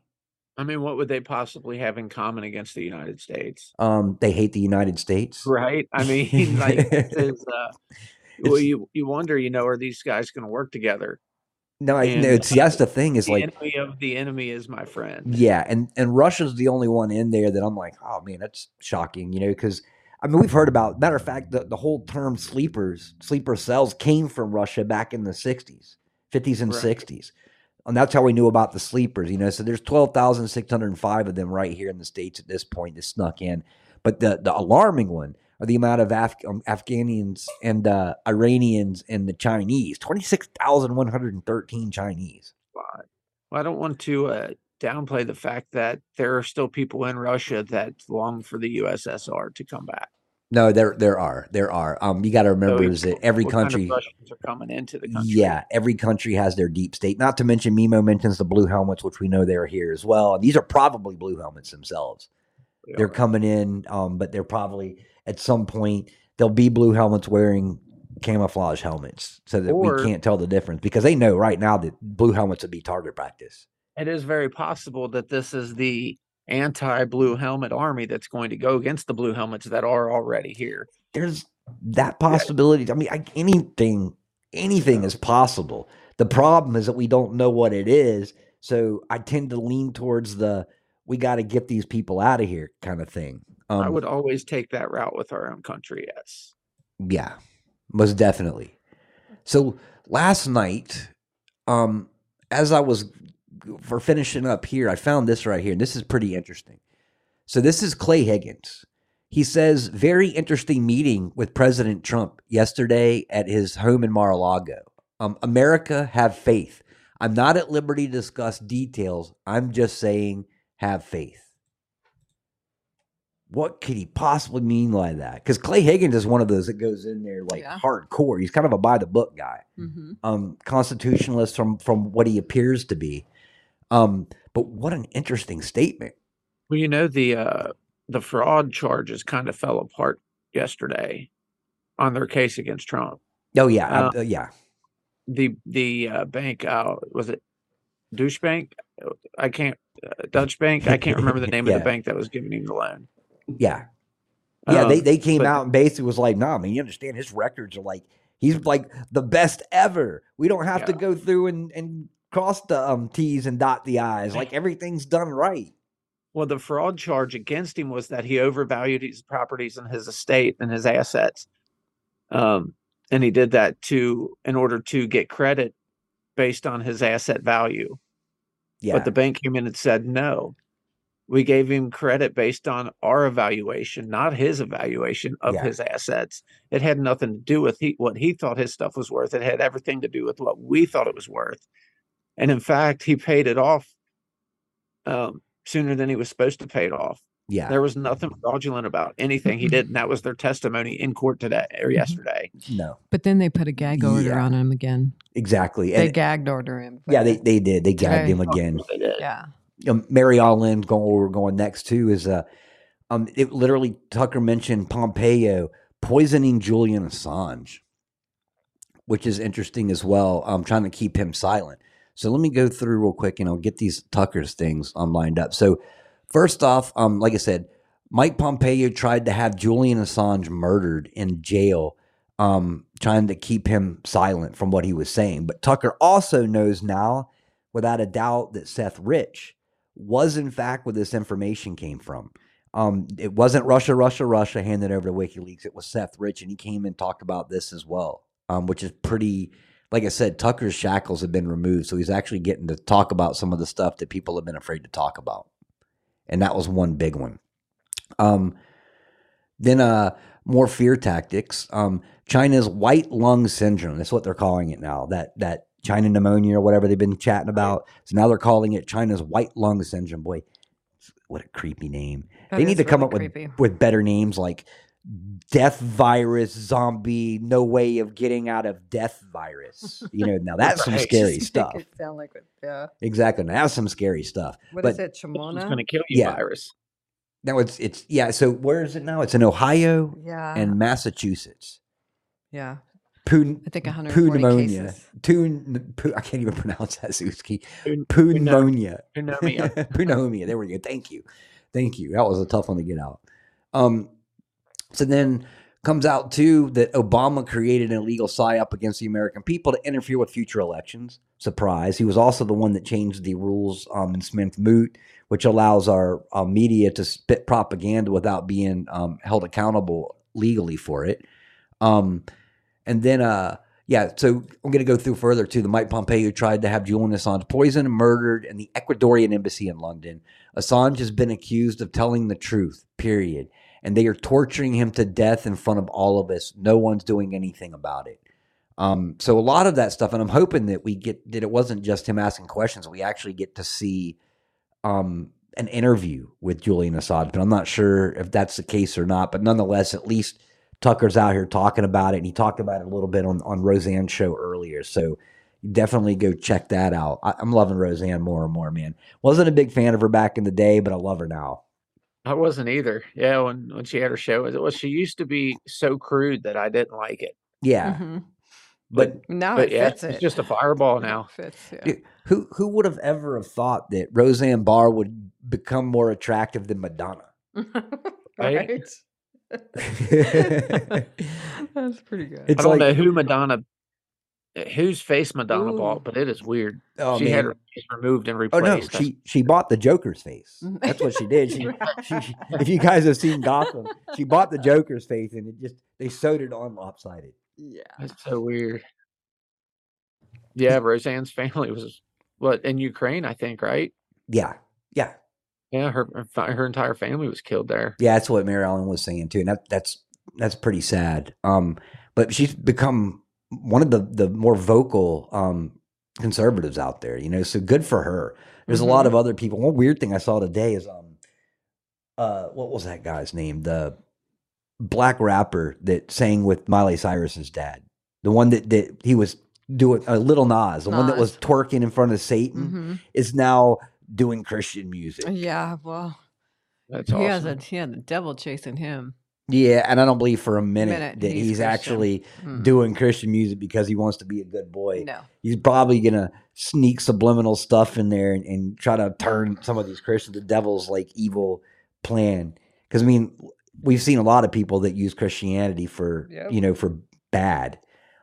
I mean, what would they possibly have in common against the United States? Um, they hate the United States. Right. I mean, (laughs) like, is, uh, (laughs) well, you you wonder, you know, are these guys going to work together? No, and, it's that's the thing is The like enemy of the enemy is my friend. Yeah, and and Russia's the only one in there that I'm like, oh man, that's shocking, you know, because I mean we've heard about. Matter of fact, the, the whole term sleepers, sleeper cells came from Russia back in the '60s, '50s and Right. '60s, and that's how we knew about the sleepers. You know, so there's twelve thousand six hundred and five of them right here in the states at this point that snuck in. But the the alarming one are the amount of Af- um, Afghanians and uh, Iranians and the Chinese. Twenty six thousand one hundred and thirteen Chinese. Well, I don't want to uh, downplay the fact that there are still people in Russia that long for the USSR to come back. No, there there are there are. Um, you got to remember is that every what kind of country, are coming into the country. yeah, every country has their deep state. Not to mention, Mimo mentions the blue helmets, which we know they're here as well. And these are probably blue helmets themselves. They They're are. coming in, um, but they're probably at some point there'll be blue helmets wearing camouflage helmets, so that Or- we can't tell the difference because they know right now that blue helmets would be target practice. It is very possible that this is the anti-blue helmet army that's going to go against the blue helmets that are already here. there's that possibility. I mean, I, anything, anything is possible. The problem is that we don't know what it is. So I tend to lean towards the we got to get these people out of here kind of thing. Um, I would always take that route with our own country. Yes. yeah, most definitely. So last night, um, as I was for finishing up here, I found this right here, and this is pretty interesting. So this is Clay Higgins. He says, very interesting meeting with President Trump yesterday at his home in Mar-a-Lago. Um, America, have faith. I'm not at liberty to discuss details. I'm just saying, have faith. What could he possibly mean by that? Because Clay Higgins is one of those that goes in there like Yeah. hardcore. He's kind of a by the book guy Mm-hmm. um, constitutionalist from from what he appears to be. Um, but what an interesting statement. Well, you know the uh, the fraud charges kind of fell apart yesterday on their case against Trump. Oh yeah, Uh, uh, yeah, The the uh, bank uh, was it douche bank? I can't uh, Dutch bank. I can't remember the (laughs) name of the bank that was giving him the loan. yeah, yeah. they Um, they came but- out and basically was like, "Nah, I mean, you understand his records are like he's like the best ever. We don't have to go through and and cross the um T's and dot the I's. Like everything's done right." Well, the fraud charge against him was that he overvalued his properties and his estate and his assets. Um, and he did that to in order to get credit based on his asset value. Yeah, But the bank came in and said no. We gave him credit based on our evaluation, not his evaluation of Yeah. his assets. It had nothing to do with he, what he thought his stuff was worth. It had everything to do with what we thought it was worth. And in fact, he paid it off um, sooner than he was supposed to pay it off. yeah, There was nothing fraudulent about anything he did, and that was their testimony in court today or yesterday. no, But then they put a gag order Yeah. on him again. exactly. They And, gagged order him. yeah, they they did. They gagged Today. him again. They did. yeah. um, Mary Ellen going where we're going next to is uh um it literally Tucker mentioned Pompeo poisoning Julian Assange, which is interesting as well. I'm trying to keep him silent. So let me go through real quick and I'll get these Tucker's things um lined up. So first off, um like I said, Mike Pompeo tried to have Julian Assange murdered in jail, um, trying to keep him silent from what he was saying. But Tucker also knows now, without a doubt, that Seth Rich was in fact where this information came from. Um, it wasn't Russia, Russia, Russia handed over to WikiLeaks. It was Seth Rich, and he came and talked about this as well, um, which is pretty. Like I said, Tucker's shackles have been removed, so he's actually getting to talk about some of the stuff that people have been afraid to talk about, and that was one big one. Um, then, uh, more fear tactics. Um, China's white lung syndrome. That's what they're calling it now. That that China pneumonia or whatever they've been chatting about. So now they're calling it China's white lung syndrome. Boy, what a creepy name. That they need to come really up with, with better names like death virus, zombie, no way of getting out of death virus. You know, now that's some (laughs) scary (laughs) stuff. it sound like it. Yeah. Exactly. Now that's some scary stuff. What But- is it? It's going to kill you, Yeah. virus. Now it's it's yeah, so where is it now? It's in Ohio Yeah. and Massachusetts. Yeah, Pun- I think 140 pneumonia. cases. Tun- pu- I can't even pronounce that, Suski. Pun- Pneumonia. Pneumonia. (laughs) Pneumonia. There we go. Thank you. Thank you. That was a tough one to get out. Um, so then comes out too that Obama created an illegal psyop against the American people to interfere with future elections. Surprise. He was also the one that changed the rules um, in Smith-Mundt, which allows our uh, media to spit propaganda without being um, held accountable legally for it. Um, and then, uh, yeah, so I'm going to go through further to the Mike Pompeo tried to have Julian Assange poisoned and murdered in the Ecuadorian embassy in London. Assange has been accused of telling the truth, period. And they are torturing him to death in front of all of us. No one's doing anything about it. Um, so a lot of that stuff, and I'm hoping that we get that it wasn't just him asking questions. We actually get to see um, an interview with Julian Assange, but I'm not sure if that's the case or not. But nonetheless, at least Tucker's out here talking about it, and he talked about it a little bit on on Roseanne's show earlier. So definitely go check that out. I, I'm loving Roseanne more and more, man. Wasn't a big fan of her back in the day, but I love her now. I wasn't either. Yeah, when when she had her show, it was she used to be so crude that I didn't like it. Yeah, Mhm. but Now But it yeah, fits it's it. just a (laughs) fireball now. Fits, yeah. Dude, who who would have ever have thought that Roseanne Barr would become more attractive than Madonna? (laughs) Right? (laughs) That's pretty good. It's I don't like- know who Madonna, whose face Madonna Ooh. bought, but it is weird. oh, she man. had her face removed and replaced. Oh no, she she bought the Joker's face. That's what she did. She, (laughs) she, she- if you guys have seen Gotham, she bought the (laughs) Joker's face and it just they sewed it on lopsided. yeah. That's so weird. Yeah, Roseanne's family was what in Ukraine, I think, right? Yeah, yeah, Yeah, her her her entire family was killed there. yeah. That's what Mary Ellen was saying too, and that that's that's pretty sad. Um, but she's become one of the the more vocal um conservatives out there. You know, so good for her. There's a lot of other people. One weird thing I saw today is um, uh, what was that guy's name? The black rapper that sang with Miley Cyrus's dad. The one that that he was doing a uh, little Nas, the one that was twerking in front of Satan, hmm is now doing Christian music. Yeah. Well, That's he awesome. has a he had the devil chasing him. Yeah, and I don't believe for a minute, Minute that he's he's, actually Mm. doing Christian music because he wants to be a good boy. No. He's probably gonna sneak subliminal stuff in there and, and try to turn some of these Christians the devil's like evil plan. Because I mean, we've seen a lot of people that use Christianity for Yep. you know for bad.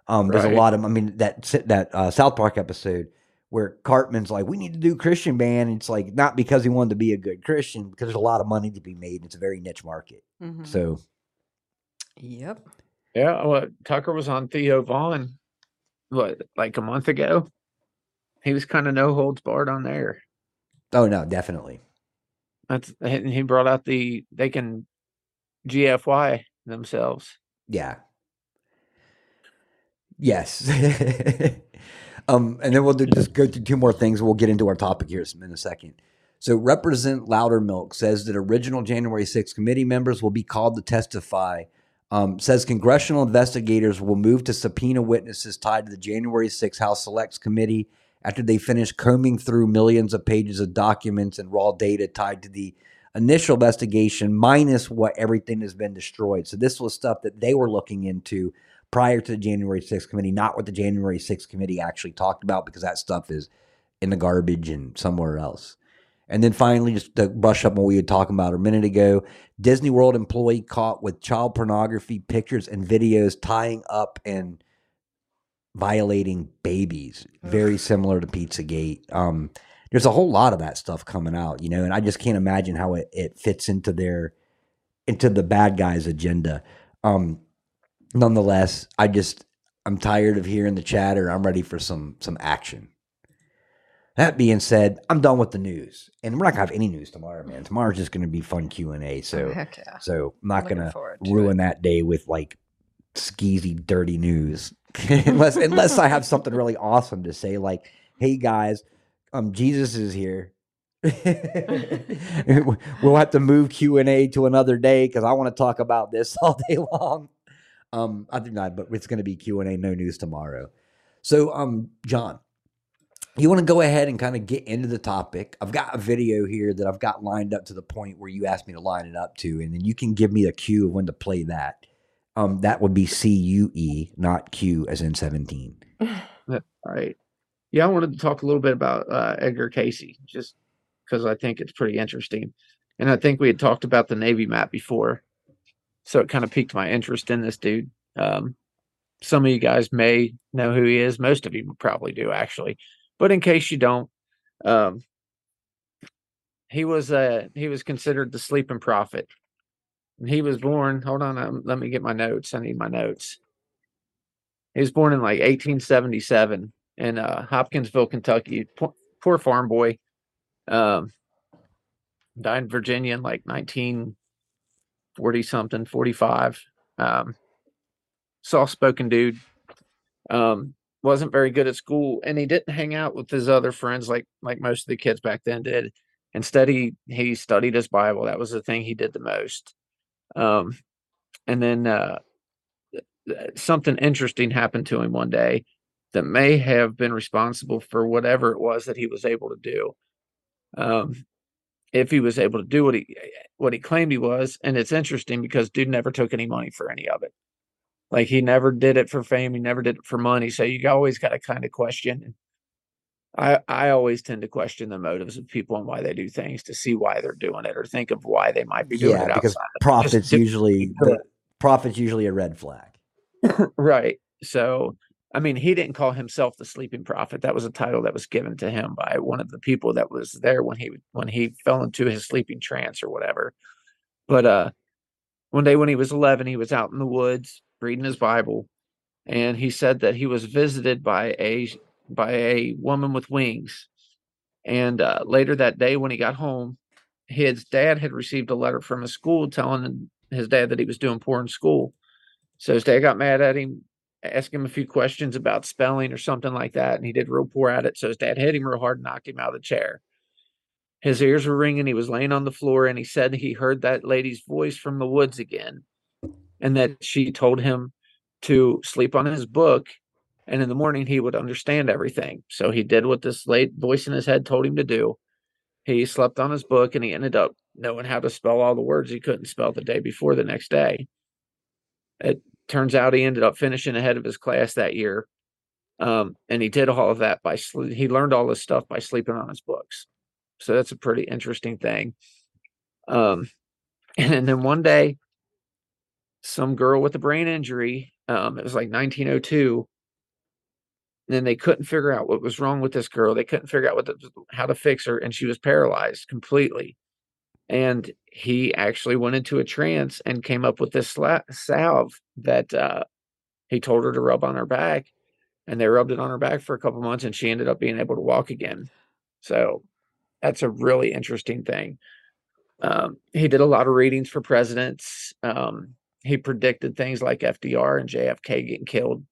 Um, There's a lot of I mean that that uh, South Park episode where Cartman's like, we need to do Christian band. It's like not because he wanted to be a good Christian, because there's a lot of money to be made. It's a very niche market. Mhm. So Yep. Yeah, well, Tucker was on Theo Von, what, like a month ago? He was kind of no holds barred on there. Oh no, definitely. That's and he brought out the they can GFY themselves. Yeah. Yes. (laughs) um, and then we'll do, just go through two more things. We'll get into our topic here in a second. So, Represent Loudermilk says that original January 6 committee members will be called to testify. Um, says congressional investigators will move to subpoena witnesses tied to the January 6 House Selects Committee after they finish combing through millions of pages of documents and raw data tied to the initial investigation, minus what everything has been destroyed. So, this was stuff that they were looking into prior to the January 6th committee, not what the January 6th committee actually talked about, because that stuff is in the garbage and somewhere else. And then finally, just to brush up on what we were talking about a minute ago, Disney World employee caught with child pornography pictures and videos tying up and violating babies. Very similar to Pizzagate. Um, there's a whole lot of that stuff coming out, you know, and I just can't imagine how it, it fits into their into the bad guys' agenda. Um, nonetheless, I just I'm tired of hearing the chatter. I'm ready for some some action. That being said, I'm done with the news, and we're not gonna have any news tomorrow, man. Tomorrow's just gonna be fun Q and A. So, heck yeah. so I'm not gonna to ruin it. that day with like skeezy, dirty news, (laughs) unless unless I have something really awesome to say, like, "Hey guys, um, Jesus is here." (laughs) (laughs) we'll have to move Q and A to another day because I want to talk about this all day long. Um, I think not, but it's going to be Q and A, no news tomorrow. So, um, John, you want to go ahead and kind of get into the topic? I've got a video here that I've got lined up to the point where you asked me to line it up to, and then you can give me a cue of when to play that. Um, that would be C U E, not Q as in 17. (sighs) Right. Yeah, I wanted to talk a little bit about uh, Edgar Cayce, just because I think it's pretty interesting, and I think we had talked about the Navy map before, so it kind of piqued my interest in this dude. Um, some of you guys may know who he is. Most of you probably do, actually. But in case you don't, um, he was uh, he was considered the sleeping prophet. And he was born. Hold on, um, let me get my notes. I need my notes. He was born in like 1877 in uh, Hopkinsville, Kentucky. Poor, poor farm boy. Um, died in Virginia in like 1940 something, 45. Um, soft spoken dude. Um, wasn't very good at school, and he didn't hang out with his other friends like like most of the kids back then did. Instead, he he studied his Bible. That was the thing he did the most. Um, and then uh, something interesting happened to him one day that may have been responsible for whatever it was that he was able to do. Um, if he was able to do what he what he claimed he was, and it's interesting because dude never took any money for any of it. Like he never did it for fame, he never did it for money. So you always got to kind of question. I I always tend to question the motives of people and why they do things to see why they're doing it or think of why they might be doing Yeah, it because profits usually the profits usually a red flag. (laughs) right. So, I mean, he didn't call himself the sleeping prophet. That was a title that was given to him by one of the people that was there when he when he fell into his sleeping trance or whatever. But uh one day when he was 11, he was out in the woods reading his Bible and he said that he was visited by a by a woman with wings. And uh, later that day when he got home, his dad had received a letter from his school telling his dad that he was doing poor in school. So his dad got mad at him, asked him a few questions about spelling or something like that, and he did real poor at it. So his dad hit him real hard and knocked him out of the chair. His ears were ringing. He was laying on the floor, and he said he heard that lady's voice from the woods again, and that she told him to sleep on his book, and in the morning he would understand everything. So he did what this late voice in his head told him to do. He slept on his book, and he ended up knowing how to spell all the words he couldn't spell the day before the next day. It turns out he ended up finishing ahead of his class that year. Um, and he did all of that by sle- he learned all this stuff by sleeping on his books. So that's a pretty interesting thing. Um, (laughs) and then one day, some girl with a brain injury, um, it was like 1902. And then they couldn't figure out what was wrong with this girl. They couldn't figure out what the, how to fix her, and she was paralyzed completely. And he actually went into a trance and came up with this salve that uh, he told her to rub on her back. And they rubbed it on her back for a couple months, and she ended up being able to walk again. So that's a really interesting thing. Um, he did a lot of readings for presidents. Um, he predicted things like FDR and JFK getting killed.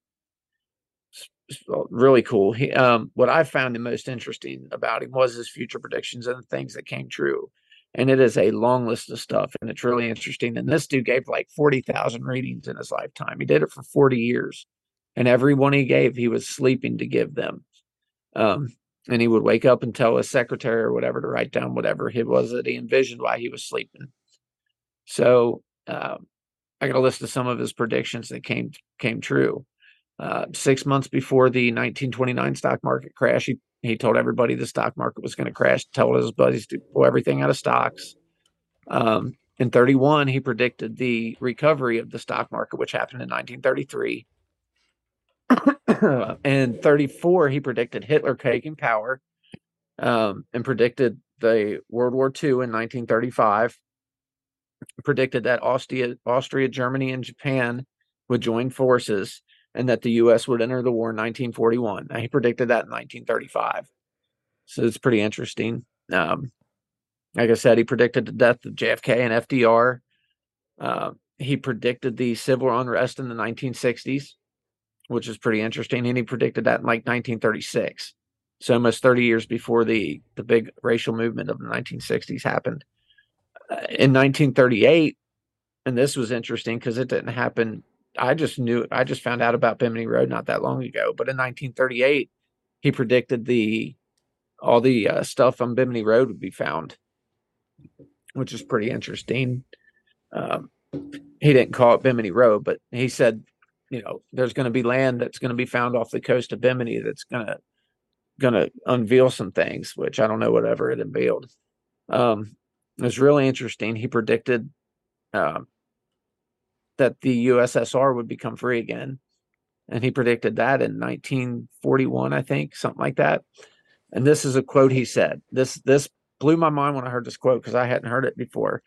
Uh, Really cool. He, um, what I found the most interesting about him was his future predictions and the things that came true. And it is a long list of stuff, and it's really interesting. And this dude gave like 40,000 readings in his lifetime. He did it for 40 years. And every one he gave, he was sleeping to give them. Um, and he would wake up and tell his secretary or whatever to write down whatever it was that he envisioned while he was sleeping. So um, I got a list of some of his predictions that came came true. Uh, six months before the 1929 stock market crash, he he told everybody the stock market was going to crash. Told his buddies to pull everything out of stocks. Um, in 31, he predicted the recovery of the stock market, which happened in 1933. (coughs) in 34, he predicted Hitler taking power um, and predicted the World War II in 1935. Predicted that Austria, Austria, Germany, and Japan would join forces and that the U.S. would enter the war in 1941. Now, he predicted that in 1935. So it's pretty interesting. Um, like I said, he predicted the death of JFK and FDR. Uh, he predicted the civil unrest in the 1960s, which is pretty interesting. And he predicted that in like 1936. So almost 30 years before the, the big racial movement of the 1960s happened. In 1938, and this was interesting because it didn't happen. I just knew, I just found out about Bimini Road not that long ago. But in 1938, he predicted the all the uh, stuff on Bimini Road would be found, which is pretty interesting. Um, he didn't call it Bimini Road, but he said, you know, there's going to be land that's going to be found off the coast of Bimini that's going to going to unveil some things, which I don't know whatever it unveiled. Um, it was really interesting. He predicted um, that the USSR would become free again, and he predicted that in 1941, I think, something like that. And this is a quote he said. This this blew my mind when I heard this quote because I hadn't heard it before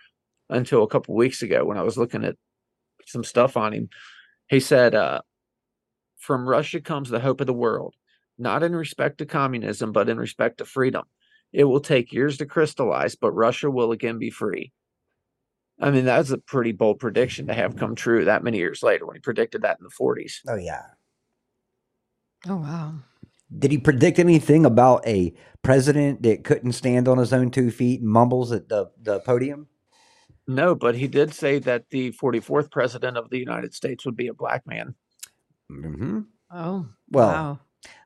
until a couple weeks ago when I was looking at some stuff on him. He said, uh, "From Russia comes the hope of the world, not in respect to communism, but in respect to freedom. It will take years to crystallize, but Russia will again be free." I mean, that's a pretty bold prediction to have come true that many years later when he predicted that in the 40s. Oh yeah. Oh wow. Did he predict anything about a president that couldn't stand on his own two feet and mumbles at the, the podium? No, but he did say that the 44th president of the United States would be a black man. hmm Oh Well, wow.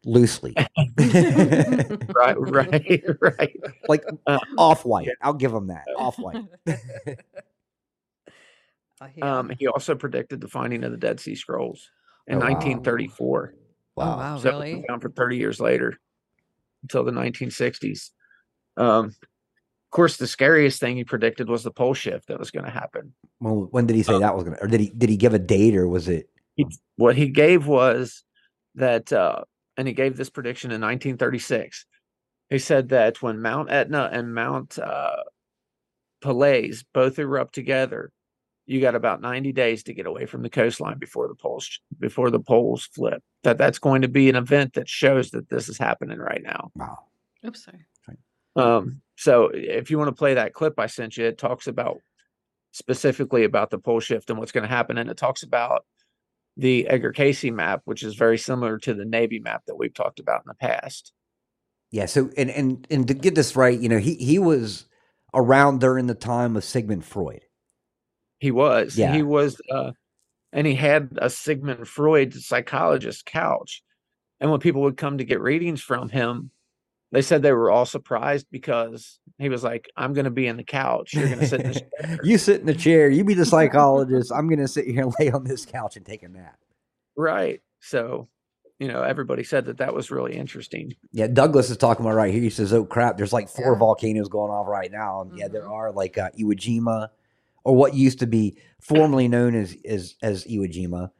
Loosely. (laughs) Right, (laughs) right, right. like Uh, off white. I'll give him that. Off white. Uh. (laughs) Um, he also predicted the finding of the Dead Sea Scrolls in Oh, wow. 1934. oh wow, so it really? went down for 30 years later until the 1960s. Um, of course, the scariest thing he predicted was the pole shift that was going to happen. Well, when did he say that was gonna or did he did he give a date or was it What he gave was that, uh, and he gave this prediction in 1936. He said that when Mount Etna and Mount uh, Pelées both erupt together, you got about 90 days to get away from the coastline before the poles before the poles flip. That that's going to be an event that shows that this is happening right now. wow. Oops, sorry. Um, so if you want to play that clip I sent you, it talks about specifically about the pole shift and what's going to happen, and it talks about the Edgar Cayce map, which is very similar to the Navy map that we've talked about in the past. Yeah, so and and and to get this right, you know, he he was around during the time of Sigmund Freud. He was, Yeah. he was, uh, and he had a Sigmund Freud psychologist couch, and when people would come to get readings from him, they said they were all surprised because he was like, "I'm going to be in the couch. You're going to sit in this (laughs) chair." you sit in the chair, you be the (laughs) psychologist. I'm gonna sit here and lay on this couch and take a nap. right. So, you know, everybody said that that was really interesting. Yeah, Douglas is talking about right here. He says, "Oh crap, there's like four Yeah. volcanoes going off right now." And yeah, there Mhm. are like uh, Iwo Jima, or what used to be formerly known as as as Iwo Jima.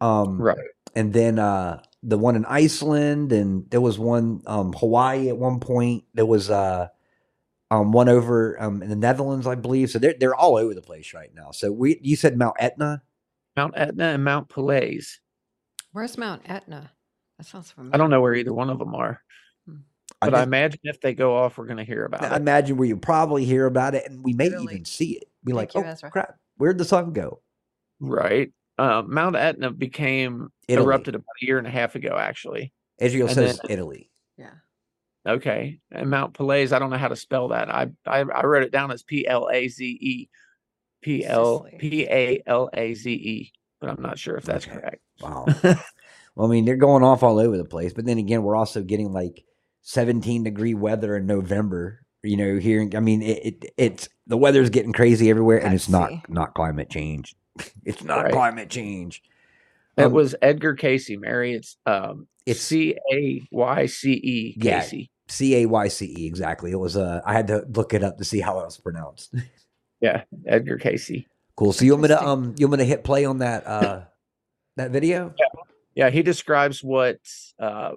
Um, Right. and then uh the one in Iceland and there was one um Hawaii at one point there was uh um one over um in the Netherlands I believe so they're they're all over the place right now so we you said Mount Etna Mount Etna and Mount Pelées. Where's Mount Etna? That sounds familiar. I don't know where either one of them are, but I, just- imagine if they go off, we're going to hear about I it. I imagine where you probably hear about it and we may Italy. even see it be like Thank you, oh Ezra. crap where'd the sun go Right. Uh, Mount Etna became Italy. erupted about a year and a half ago, actually. Israel and says then- Italy Yeah. Okay. And Mount Pelées, I don't know how to spell that. I I, I wrote it down as P L A Z E. P L Sicily. P A L A Z E, but I'm not sure if that's Okay. correct. wow (laughs) well I mean they're going off all over the place but then again we're also getting like 17 degree weather in November you know here I mean it, it it's the weather's getting crazy everywhere and I it's not not climate change (laughs) it's not Right. climate change It Um, was Edgar Cayce, Mary. It's um It's- it's C A Y C E Yeah. Cayce. c-a-y-c-e E, exactly it was uh i had to look it up to see how it was pronounced (laughs) Yeah, Edgar Cayce. cool so you want me to um you want me to hit play on that uh that video Yeah, he describes what uh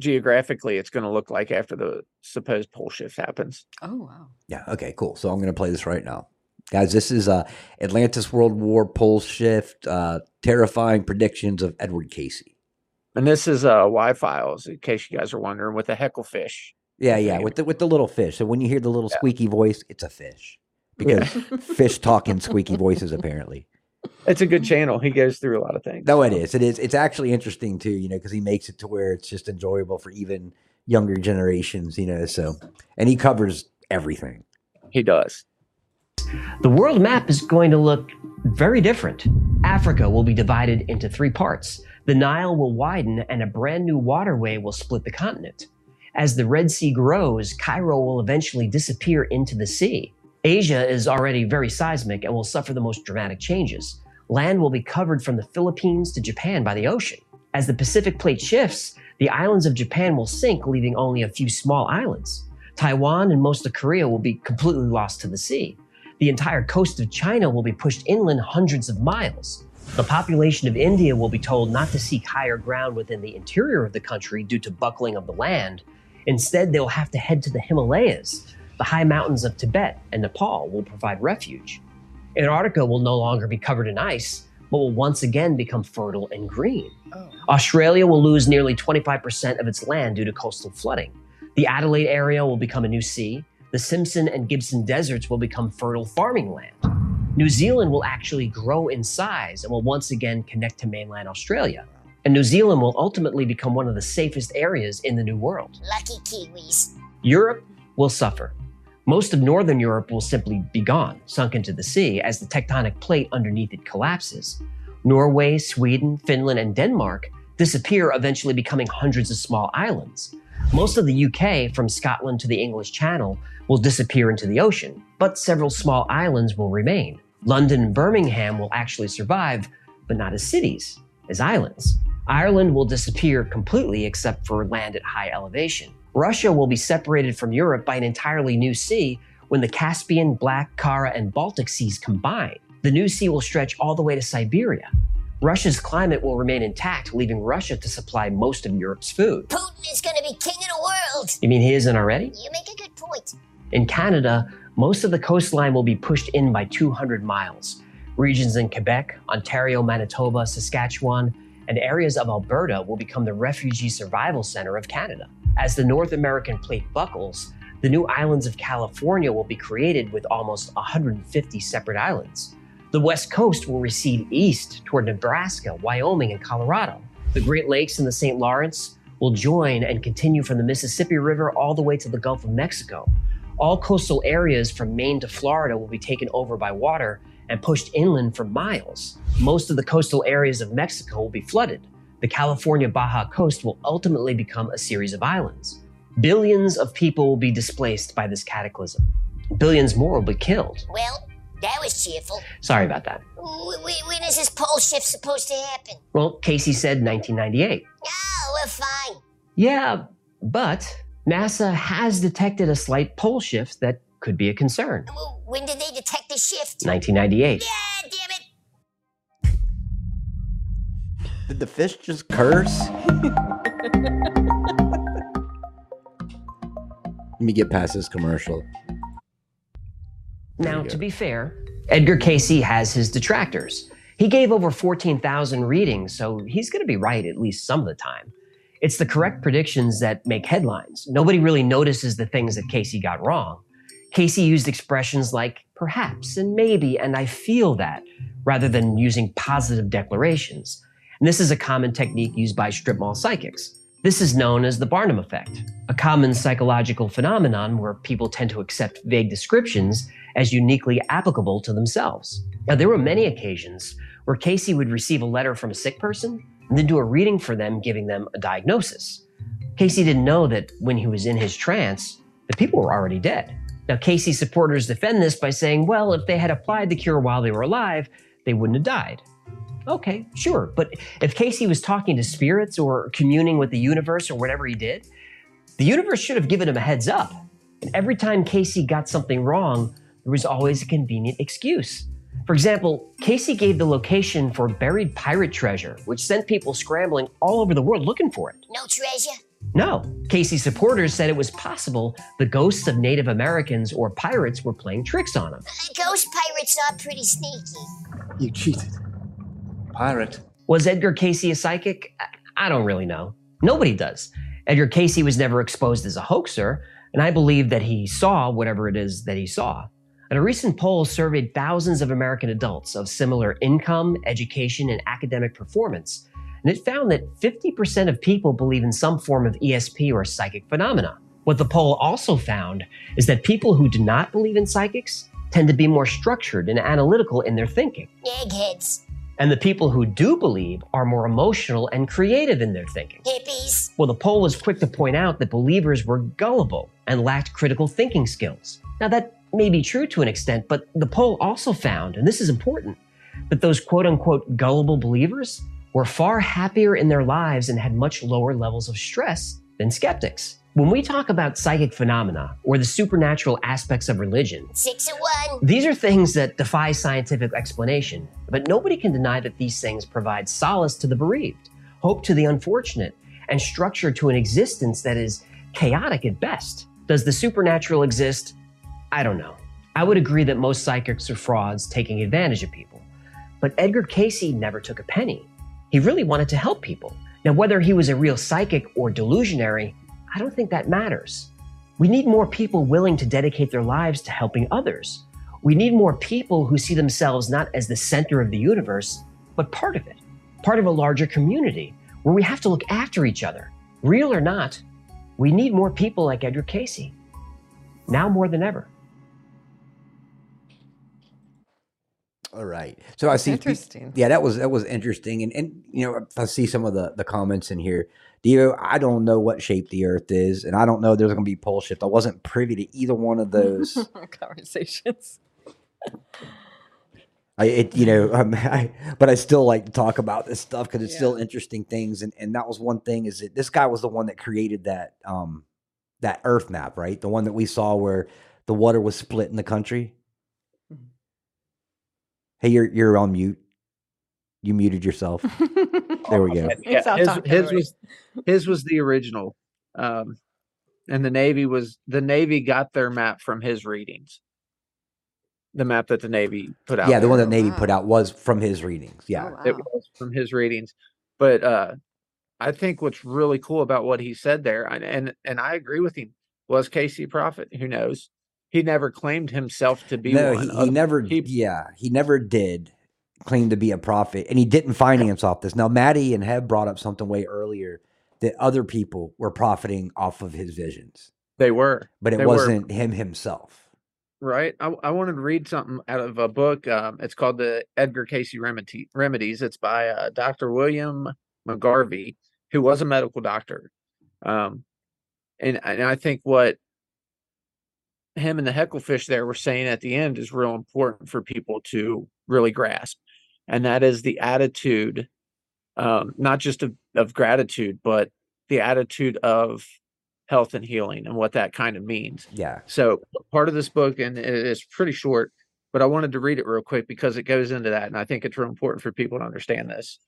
geographically it's going to look like after the supposed pole shift happens. Oh wow. Yeah. Okay. Cool. So I'm going to play this right now, guys. This is uh, Atlantis World War pole shift, uh, terrifying predictions of Edward Cayce. And this is uh Y files, in case you guys are wondering, with the hecklefish. Yeah, yeah. With the with the little fish. So when you hear the little Yeah. squeaky voice, it's a fish because (laughs) fish talk in squeaky voices. Apparently, It's a good channel. He goes through a lot of things. no, it is. It is. It's actually interesting too. You know, because he makes it to where it's just enjoyable for even younger generations. You know, so and he covers everything. He does. The world map is going to look very different. Africa will be divided into three parts. The Nile will widen and a brand new waterway will split the continent. As the Red Sea grows, Cairo will eventually disappear into the sea. Asia is already very seismic and will suffer the most dramatic changes. Land will be covered from the Philippines to Japan by the ocean. As the Pacific plate shifts, the islands of Japan will sink, leaving only a few small islands. Taiwan and most of Korea will be completely lost to the sea. The entire coast of China will be pushed inland hundreds of miles. The population of India will be told not to seek higher ground within the interior of the country due to buckling of the land. Instead, they'll have to head to the Himalayas. The high mountains of Tibet and Nepal will provide refuge. Antarctica will no longer be covered in ice, but will once again become fertile and green. Oh. Australia will lose nearly 25% of its land due to coastal flooding. The Adelaide area will become a new sea. The Simpson and Gibson deserts will become fertile farming land. New Zealand will actually grow in size and will once again connect to mainland Australia. And New Zealand will ultimately become one of the safest areas in the New World. Lucky Kiwis. Europe will suffer. Most of Northern Europe will simply be gone, sunk into the sea, as the tectonic plate underneath it collapses. Norway, Sweden, Finland, and Denmark disappear, eventually becoming hundreds of small islands. Most of the UK, from Scotland to the English Channel, will disappear into the ocean, but several small islands will remain. London and Birmingham will actually survive, but not as cities, as islands. Ireland will disappear completely except for land at high elevation. Russia will be separated from Europe by an entirely new sea when the Caspian, Black, Kara, and Baltic seas combine. The new sea will stretch all the way to Siberia. Russia's climate will remain intact, leaving Russia to supply most of Europe's food. Putin is gonna be king of the world. You mean he isn't already? You make a good point. In Canada, most of the coastline will be pushed in by 200 miles. Regions in Quebec, Ontario, Manitoba, Saskatchewan, and areas of Alberta will become the refugee survival center of Canada. As the North American plate buckles, the new islands of California will be created with almost 150 separate islands. The West Coast will recede east toward Nebraska, Wyoming, and Colorado. The Great Lakes and the St. Lawrence will join and continue from the Mississippi River all the way to the Gulf of Mexico. All coastal areas from Maine to Florida will be taken over by water and pushed inland for miles. Most of the coastal areas of Mexico will be flooded. The California Baja coast will ultimately become a series of islands. Billions of people will be displaced by this cataclysm. Billions more will be killed. Well, that was cheerful. Sorry about that. W- w- when is this pole shift supposed to happen? Well, Cayce said 1998. Oh, we're fine. Yeah, but NASA has detected a slight pole shift that could be a concern. W- When did they detect the shift? 1998. Yeah, damn it. Did the fish just curse? (laughs) Let me get past this commercial. Now, to be fair, Edgar Cayce has his detractors. He gave over 14,000 readings, so he's going to be right at least some of the time. It's the correct predictions that make headlines. Nobody really notices the things that Cayce got wrong. Cayce used expressions like perhaps and maybe and I feel that rather than using positive declarations. And this is a common technique used by strip mall psychics. This is known as the Barnum effect, a common psychological phenomenon where people tend to accept vague descriptions as uniquely applicable to themselves. Now, there were many occasions where Cayce would receive a letter from a sick person and then do a reading for them, giving them a diagnosis. Cayce didn't know that when he was in his trance, the people were already dead. Now, Cayce supporters defend this by saying, well, if they had applied the cure while they were alive, they wouldn't have died. Okay, sure. But if Cayce was talking to spirits or communing with the universe or whatever he did, the universe should have given him a heads up. And every time Cayce got something wrong, there was always a convenient excuse. For example, Cayce gave the location for buried pirate treasure, which sent people scrambling all over the world looking for it. No treasure? No, Cayce supporters said it was possible the ghosts of Native Americans or pirates were playing tricks on him. Ghost pirates are pretty sneaky. You cheated. Pirate. Was Edgar Cayce a psychic? I- I don't really know. Nobody does. Edgar Cayce was never exposed as a hoaxer, and I believe that he saw whatever it is that he saw. And a recent poll surveyed thousands of American adults of similar income, education, and academic performance, and it found that 50% of people believe in some form of ESP or psychic phenomena. What the poll also found is that people who do not believe in psychics tend to be more structured and analytical in their thinking. Eggheads. And the people who do believe are more emotional and creative in their thinking. Hippies. Well, the poll was quick to point out that believers were gullible and lacked critical thinking skills. Now, that may be true to an extent, but the poll also found, and this is important, that those quote unquote gullible believers were far happier in their lives and had much lower levels of stress than skeptics. When we talk about psychic phenomena or the supernatural aspects of religion, Six of one. these are things that defy scientific explanation, but nobody can deny that these things provide solace to the bereaved, hope to the unfortunate, and structure to an existence that is chaotic at best. Does the supernatural exist? I don't know. I would agree that most psychics are frauds taking advantage of people. But Edgar Cayce never took a penny. He really wanted to help people. Now, whether he was a real psychic or delusionary, I don't think that matters. We need more people willing to dedicate their lives to helping others. We need more people who see themselves not as the center of the universe, but part of it, part of a larger community where we have to look after each other. Real or not, we need more people like Edgar Cayce. Now more than ever. All right. So I see. Interesting. Yeah, that was that was interesting, and and you know I see some of the the comments in here. Dio, I don't know what shape the Earth is, and I don't know there's going to be pole shift. I wasn't privy to either one of those. (laughs) Conversations. I, it, you know, um, (laughs) I, but I still like to talk about this stuff because it's Yeah. still interesting things. And, and that was one thing is that this guy was the one that created that, um, that earth map, right? The one that we saw where the water was split in the country. Mhm. Hey, you're, you're on mute. You muted yourself. (laughs) There we go. Yeah, his, his was his was the original, um, and the Navy was the Navy got their map from his readings. The map that the Navy put out. Yeah. The one that Navy wow. put out was from his readings. Yeah. Oh, it was from his readings. But uh, I think what's really cool about what he said there, and and, and I agree with him, was Cayce prophet? Who knows? He never claimed himself to be no, one. he, he never. he- yeah, he never did claim to be a prophet, and he didn't finance off this. Now, Maddie and Heb brought up something way earlier that other people were profiting off of his visions, they were but it They wasn't him himself. right. I, I wanted to read something out of a book. Um, it's called the Edgar Cayce Remedy, Remedies. It's by uh, Dr. William McGarey, who was a medical doctor. Um, and, and I think what him and the hecklefish there were saying at the end is real important for people to really grasp. And that is the attitude, um, not just of, of gratitude, but the attitude of health and healing and what that kind of means. Yeah, So part of this book, and it is pretty short, but I wanted to read it real quick because it goes into that, and I think it's real important for people to understand this.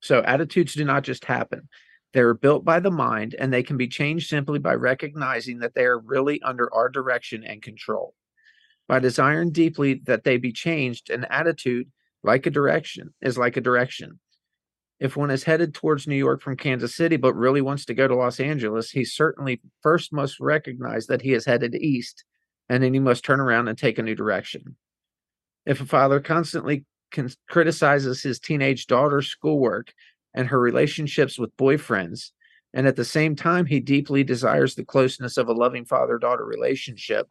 so attitudes do not just happen; they are built by the mind, and they can be changed simply by recognizing that they are really under our direction and control. By desiring deeply that they be changed, an attitude, like a direction, is like a direction. If one is headed towards New York from Kansas City but really wants to go to Los Angeles, he certainly first must recognize that he is headed east, and then he must turn around and take a new direction. If a father constantly con- criticizes his teenage daughter's schoolwork and her relationships with boyfriends, and at the same time he deeply desires the closeness of a loving father daughter relationship,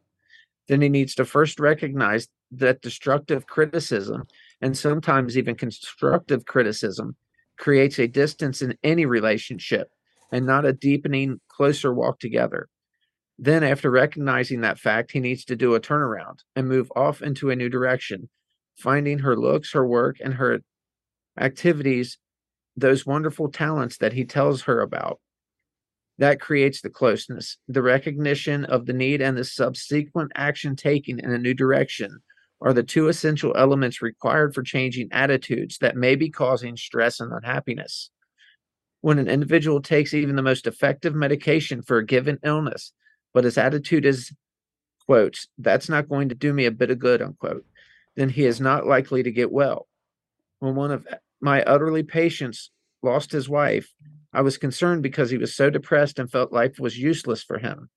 then he needs to first recognize that destructive criticism and sometimes even constructive criticism creates a distance in any relationship and not a deepening, closer walk together. Then, after recognizing that fact, he needs to do a turnaround and move off into a new direction, finding her looks, her work, and her activities, those wonderful talents that he tells her about. That creates the closeness, the recognition of the need, and the subsequent action taken in a new direction are the two essential elements required for changing attitudes that may be causing stress and unhappiness. When an individual takes even the most effective medication for a given illness, but his attitude is, quotes, that's not going to do me a bit of good, unquote, then he is not likely to get well. When one of my elderly patients lost his wife, I was concerned because he was so depressed and felt life was useless for him.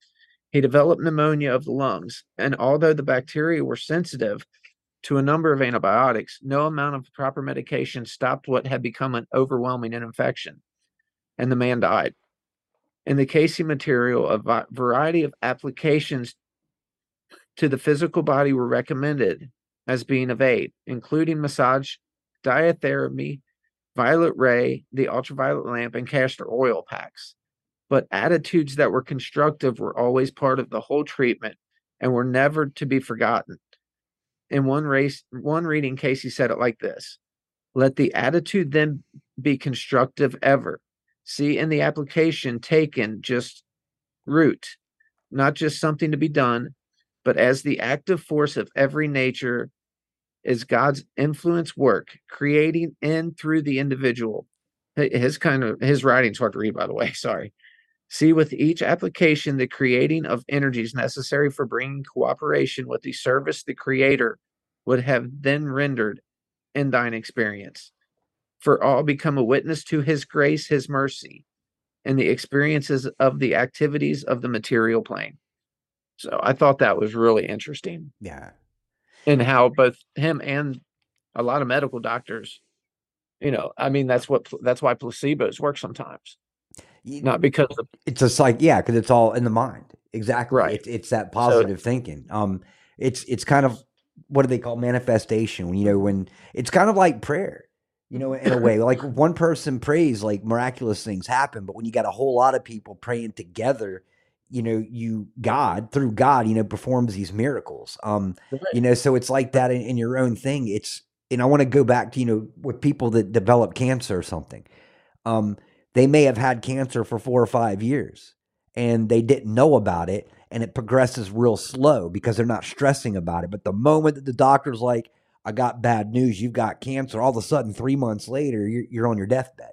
He developed pneumonia of the lungs, and although the bacteria were sensitive to a number of antibiotics, no amount of proper medication stopped what had become an overwhelming infection, and the man died. In the Cayce material, a variety of applications to the physical body were recommended as being of aid, including massage, diathermy, violet ray, the ultraviolet lamp, and castor oil packs. But attitudes that were constructive were always part of the whole treatment and were never to be forgotten. In one race, one reading, Cayce said it like this Let the attitude then be constructive ever. See in the application taken just root, not just something to be done, but as the active force of every nature is God's influence work, creating in through the individual. His kind of his writing's hard to read, by the way. (laughs) Sorry. See with each application the creating of energies necessary for bringing cooperation with the service the Creator would have then rendered in thine experience. For all become a witness to His grace, His mercy, and the experiences of the activities of the material plane. So I thought that was really interesting Yeah. and how both him and a lot of medical doctors, you know, I mean, that's what that's why placebos work sometimes, not because of It's just like yeah, because it's all in the mind. Exactly. Right. It's it's that positive thinking. Um, it's it's kind of what do they call manifestation? You know, when it's kind of like prayer. You know, in a way, like one person prays, like miraculous things happen. But when you got a whole lot of people praying together, you know, you God through God, you know, performs these miracles. Um, you know, so it's like that in, in your own thing. It's and I want to go back to you know with people that develop cancer or something. Um, they may have had cancer for four or five years and they didn't know about it and it progresses real slow because they're not stressing about it. But the moment that the doctor's like i got bad news you've got cancer all of a sudden three months later you're, you're on your deathbed.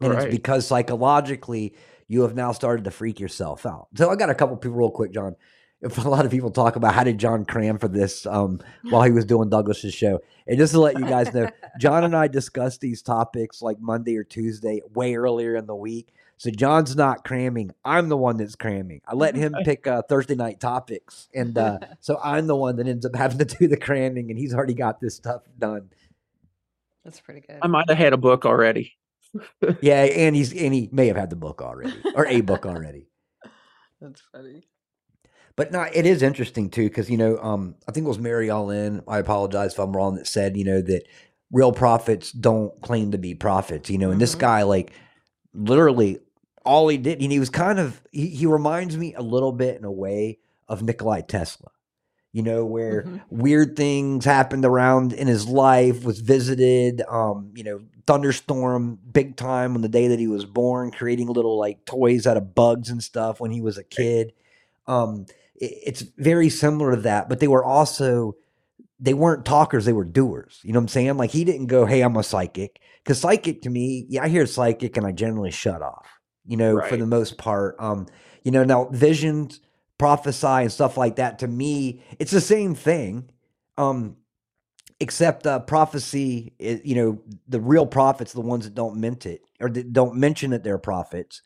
And Right. it's because psychologically you have now started to freak yourself out. So i got a couple people real quick john if a lot of people talk about how did john cram for this um, while he was doing douglas's show and just to let you guys know (laughs) John and I discussed these topics like Monday or Tuesday, way earlier in the week. So John's not cramming. I'm the one that's cramming. I let him (laughs) pick uh, Thursday night topics, and uh, (laughs) so I'm the one that ends up having to do the cramming, and he's already got this stuff done. That's pretty good. I might have had a book already. Yeah, and he's and he may have had the book already or a book already. That's funny. But no, it is interesting too because you know, um, I think it was Mary Ellen. I apologize if I'm wrong. That said, you know, that real prophets don't claim to be prophets. You know, and this Mhm. guy, like, literally, all he did, and he was kind of, he, he reminds me a little bit in a way of Nikolai Tesla. You know, where Mhm. weird things happened around in his life, was visited, um, you know, thunderstorm big time on the day that he was born, creating little like toys out of bugs and stuff when he was a kid. Um, it's very similar to that, but they were also they weren't talkers, they were doers. You know what I'm saying? Like he didn't go, Hey, I'm a psychic. Because psychic to me, yeah, I hear psychic and I generally shut off, you know, for the most part. Um, you know, now visions, prophesy and stuff like that, to me, it's the same thing. Um, except uh, prophecy, is, you know, the real prophets, the ones that don't mint it or that don't mention that they're prophets,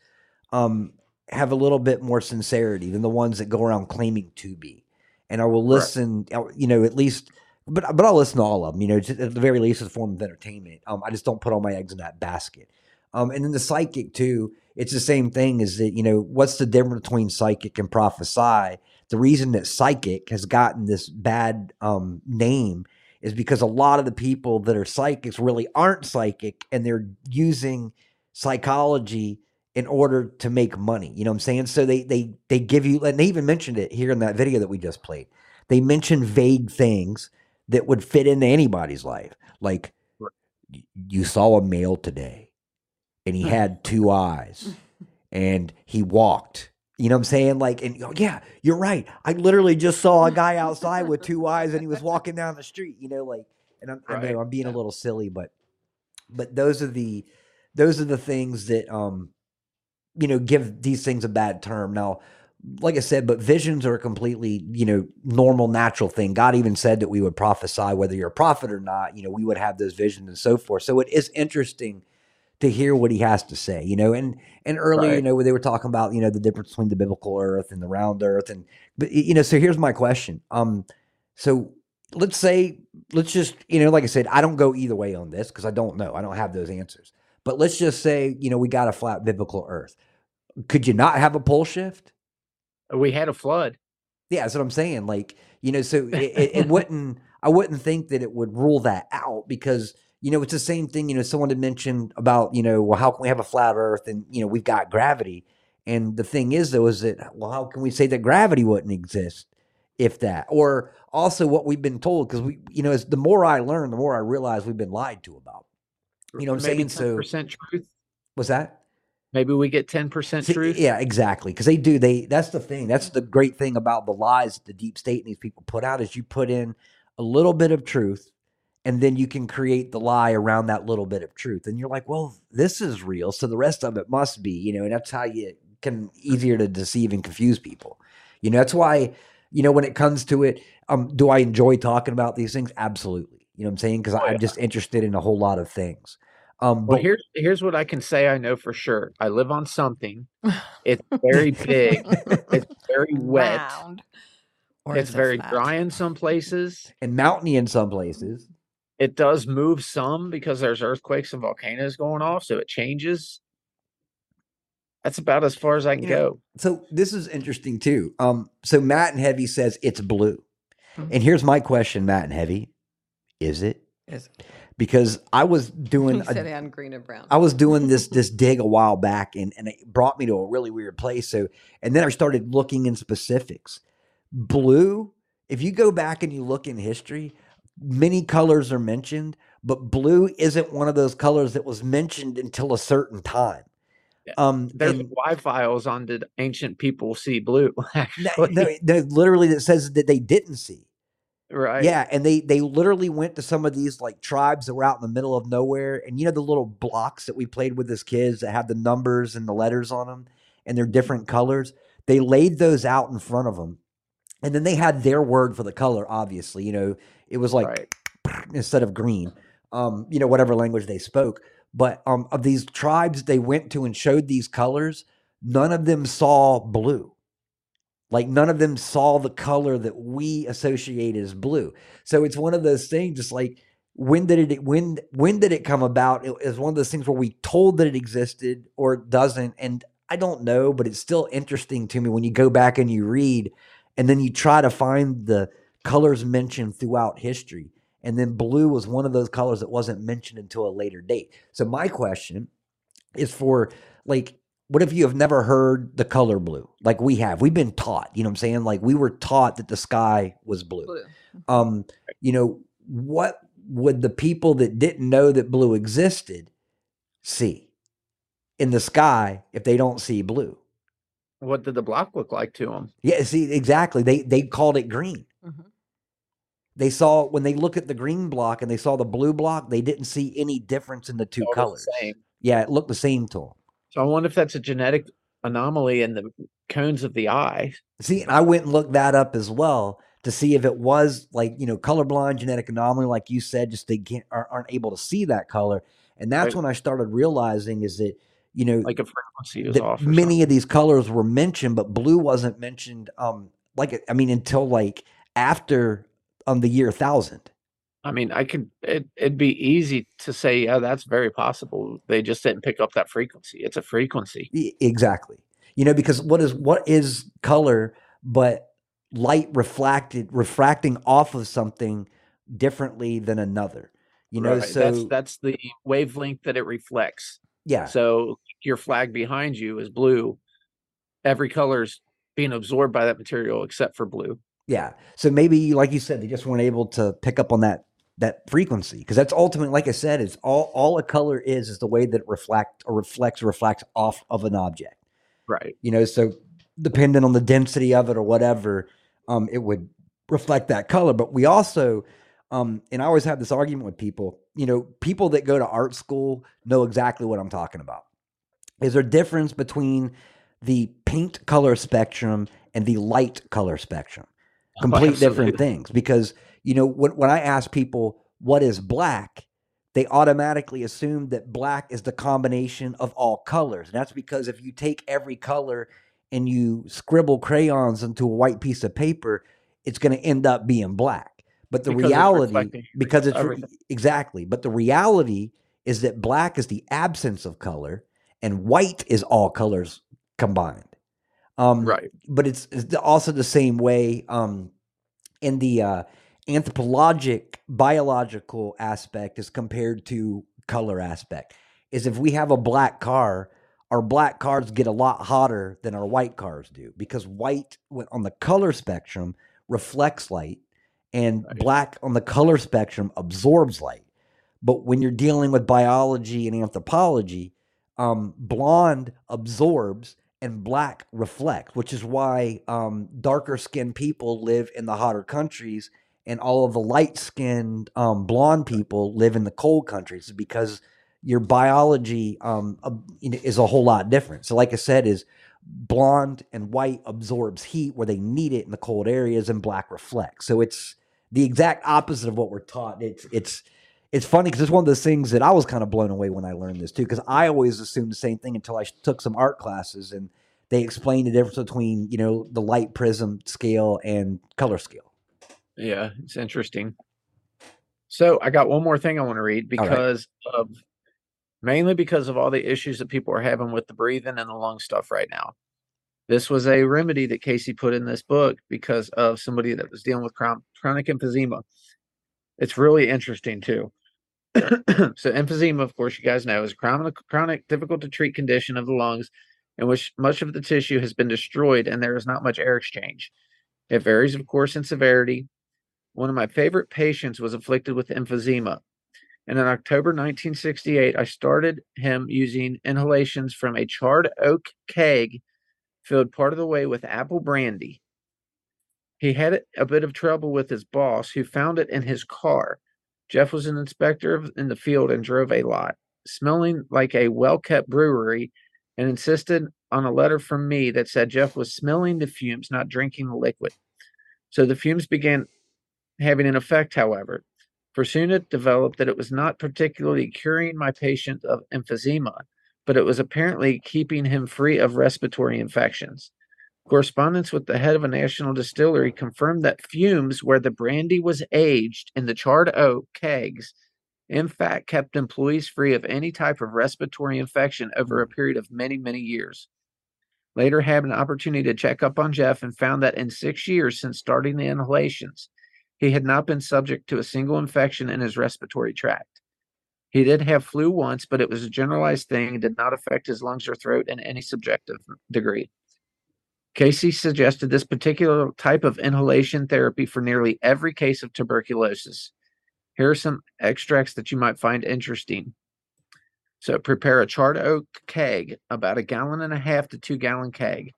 um, have a little bit more sincerity than the ones that go around claiming to be. And I will listen, uh, you know, at least, but but I'll listen to all of them. You know, just at the very least, as a form of entertainment. Um, I just don't put all my eggs in that basket. Um, and then the psychic too. It's the same thing. Is that you know what's the difference between psychic and prophesy? The reason that psychic has gotten this bad um, name is because a lot of the people that are psychics really aren't psychic, and they're using psychology in order to make money. You know what I'm saying? So they they they give you and they even mentioned it here in that video that we just played. They mentioned vague things that would fit into anybody's life. Like you saw a male today and he had two eyes and he walked. You know what I'm saying? Like, and oh, yeah, you're right. I literally just saw a guy outside with two eyes and he was walking down the street, you know, like, and I'm, I know I'm being a little silly, but, but those are the, those are the things that, um, you know, give these things a bad term. Now, like I said, but visions are a completely, you know, normal, natural thing. God even said that we would prophesy whether you're a prophet or not, you know, we would have those visions and so forth. So it is interesting to hear what he has to say, you know, and and earlier, you Right. know, they were talking about, you know, the difference between the biblical earth and the round earth. And but you know, so here's my question. Um, so let's say, let's just, you know, like I said, I don't go either way on this because I don't know. I don't have those answers. But let's just say, you know, we got a flat biblical earth. Could you not have a pole shift? We had a flood. Yeah, that's what I'm saying. Like, you know, so it, it, it (laughs) wouldn't, I wouldn't think that it would rule that out because, you know, it's the same thing. You know, someone had mentioned about, you know, well, how can we have a flat earth and, you know, we've got gravity. And the thing is, though, is that well, how can we say that gravity wouldn't exist if that? Or also what we've been told because we, you know, as the more I learn, the more I realize we've been lied to about. You know what I'm saying? So 10% truth. was that? Maybe we get 10% See, truth. Yeah, exactly. Because they do. They that's the thing. That's the great thing about the lies that the deep state and these people put out is you put in a little bit of truth, and then you can create the lie around that little bit of truth. And you're like, well, this is real, so the rest of it must be. You know, and that's how you can easier to deceive and confuse people. You know, that's why. You know, when it comes to it, um, do I enjoy talking about these things? Absolutely. You know what I'm saying? Because Oh, yeah. I'm just interested in a whole lot of things. Um, Well, but here's here's what I can say I know for sure. I live on something. It's (laughs) very big. it's (laughs) very wet. Round. Or It's very flat? dry in some places. and mountainy in some places. It does move some because there's earthquakes and volcanoes going off, so it changes. That's about as far as I can You know, go. So this is interesting too. Um, so Matt and Heavy says it's blue, Mhm. and here's my question, Matt and Heavy, is it? Is it? Because I was doing He said a, on green and brown. I was doing this this dig a while back, and and it brought me to a really weird place. So and then I started looking in specifics. Blue, if you go back and you look in history, many colors are mentioned, but blue isn't one of those colors that was mentioned until a certain time. Yeah. Um, There's and- Y files on did ancient people see blue? (laughs) No, no, no, literally that says that they didn't see. Right? Yeah, and they they literally went to some of these like tribes that were out in the middle of nowhere, and you know the little blocks that we played with as kids that have the numbers and the letters on them, and they're different colors. They laid those out in front of them, and then they had their word for the color. Obviously, you know it was like right. (laughs) instead of green, um, you know whatever language they spoke. But um, of these tribes they went to and showed these colors, none of them saw blue. Like none of them saw the color that we associate as blue. So it's one of those things. Just like when did it when when did it come about? It is one of those things where we told that it existed or it doesn't, and I don't know, but it's still interesting to me when you go back and you read, and then you try to find the colors mentioned throughout history. And then blue was one of those colors that wasn't mentioned until a later date. So my question is for like what if you have never heard the color blue? Like we have. We've been taught you know what i'm saying? Like we were taught that the sky was blue. Blue. um you know what would the people that didn't know that blue existed see in the sky if they don't see blue? What did the block look like to them? yeah see exactly. They they called it green. Mhm. they saw when they look at the green block and they saw the blue block they didn't see any difference in the two colors. Same. yeah it looked the same to them So I wonder if that's a genetic anomaly in the cones of the eye. See, and I went and looked that up as well to see if it was like you know colorblind genetic anomaly, like you said, just they can't aren't able to see that color, and that's Right. when I started realizing is that you know Like a frequency is off. many something. of these colors were mentioned, but blue wasn't mentioned. Um, like I mean, until like after um the year thousand. I mean, I could. It, it'd be easy to say, yeah, that's very possible. They just didn't pick up that frequency. It's a frequency. E- Exactly. You know, because what is what is color but light reflected refracting off of something differently than another. You know, Right, so that's that's the wavelength that it reflects. yeah. So your flag behind you is blue. Every color's being absorbed by that material except for blue. Yeah. So maybe, like you said, they just weren't able to pick up on that that frequency because that's ultimately, like I said, is all all a color is is the way that it reflect or reflects or reflects off of an object. Right. You know, so depending on the density of it or whatever, um, it would reflect that color. But we also, um, and I always have this argument with people. You know, people that go to art school know exactly what I'm talking about. Is there a difference between the paint color spectrum and the light color spectrum? complete different things because you know when, when i ask people what is black they automatically assume that black is the combination of all colors and that's because if you take every color and you scribble crayons into a white piece of paper it's going to end up being black but the Because reality reflecting because it's everything. exactly but the reality is that black is the absence of color and white is all colors combined um, Right. but it's, it's also the same way um, in the uh, anthropologic biological aspect as compared to color aspect is if we have a black car our black cars get a lot hotter than our white cars do because white on the color spectrum reflects light and Right. black on the color spectrum absorbs light. But when you're dealing with biology and anthropology, um, blonde absorbs and black reflects, which is why um, darker skinned people live in the hotter countries and all of the light skinned um, blonde people live in the cold countries because your biology um, ab- you know, is a whole lot different. So, like I said, is blonde and white absorbs heat where they need it in the cold areas, and black reflects. So it's the exact opposite of what we're taught. It's it's it's funny because it's one of those things that I was kind of blown away when I learned this too. Because I always assumed the same thing until I took some art classes and they explained the difference between you know the light prism scale and color scale. Yeah, it's interesting. So I got one more thing I want to read All right. because of mainly because of all the issues that people are having with the breathing and the lung stuff right now. This was a remedy that Cayce put in this book because of somebody that was dealing with chronic emphysema. It's really interesting too. (clears throat) so emphysema, of course, you guys know, is a chronic, chronic, difficult to treat condition of the lungs in which much of the tissue has been destroyed and there is not much air exchange. It varies, of course, in severity. One of my favorite patients was afflicted with emphysema. And in October 1968, I started him using inhalations from a charred oak keg filled part of the way with apple brandy. He had a bit of trouble with his boss, who found it in his car. Jeff was an inspector in the field and drove a lot, smelling like a well kept brewery, and insisted on a letter from me that said Jeff was smelling the fumes, not drinking the liquid. So the fumes began having an effect, however, for soon it developed that it was not particularly curing my patient of emphysema, but it was apparently keeping him free of respiratory infections. Correspondence with the head of a national distillery confirmed that fumes where the brandy was aged in the charred oak kegs, in fact, kept employees free of any type of respiratory infection over a period of many, many years. Later had an opportunity to check up on Jeff and found that in six years since starting the inhalations, he had not been subject to a single infection in his respiratory tract. He did have flu once, but it was a generalized thing and did not affect his lungs or throat in any subjective degree. Cayce suggested this particular type of inhalation therapy for nearly every case of tuberculosis. Here are some extracts that you might find interesting. So, prepare a charred oak keg, about a gallon and a half to two gallon keg.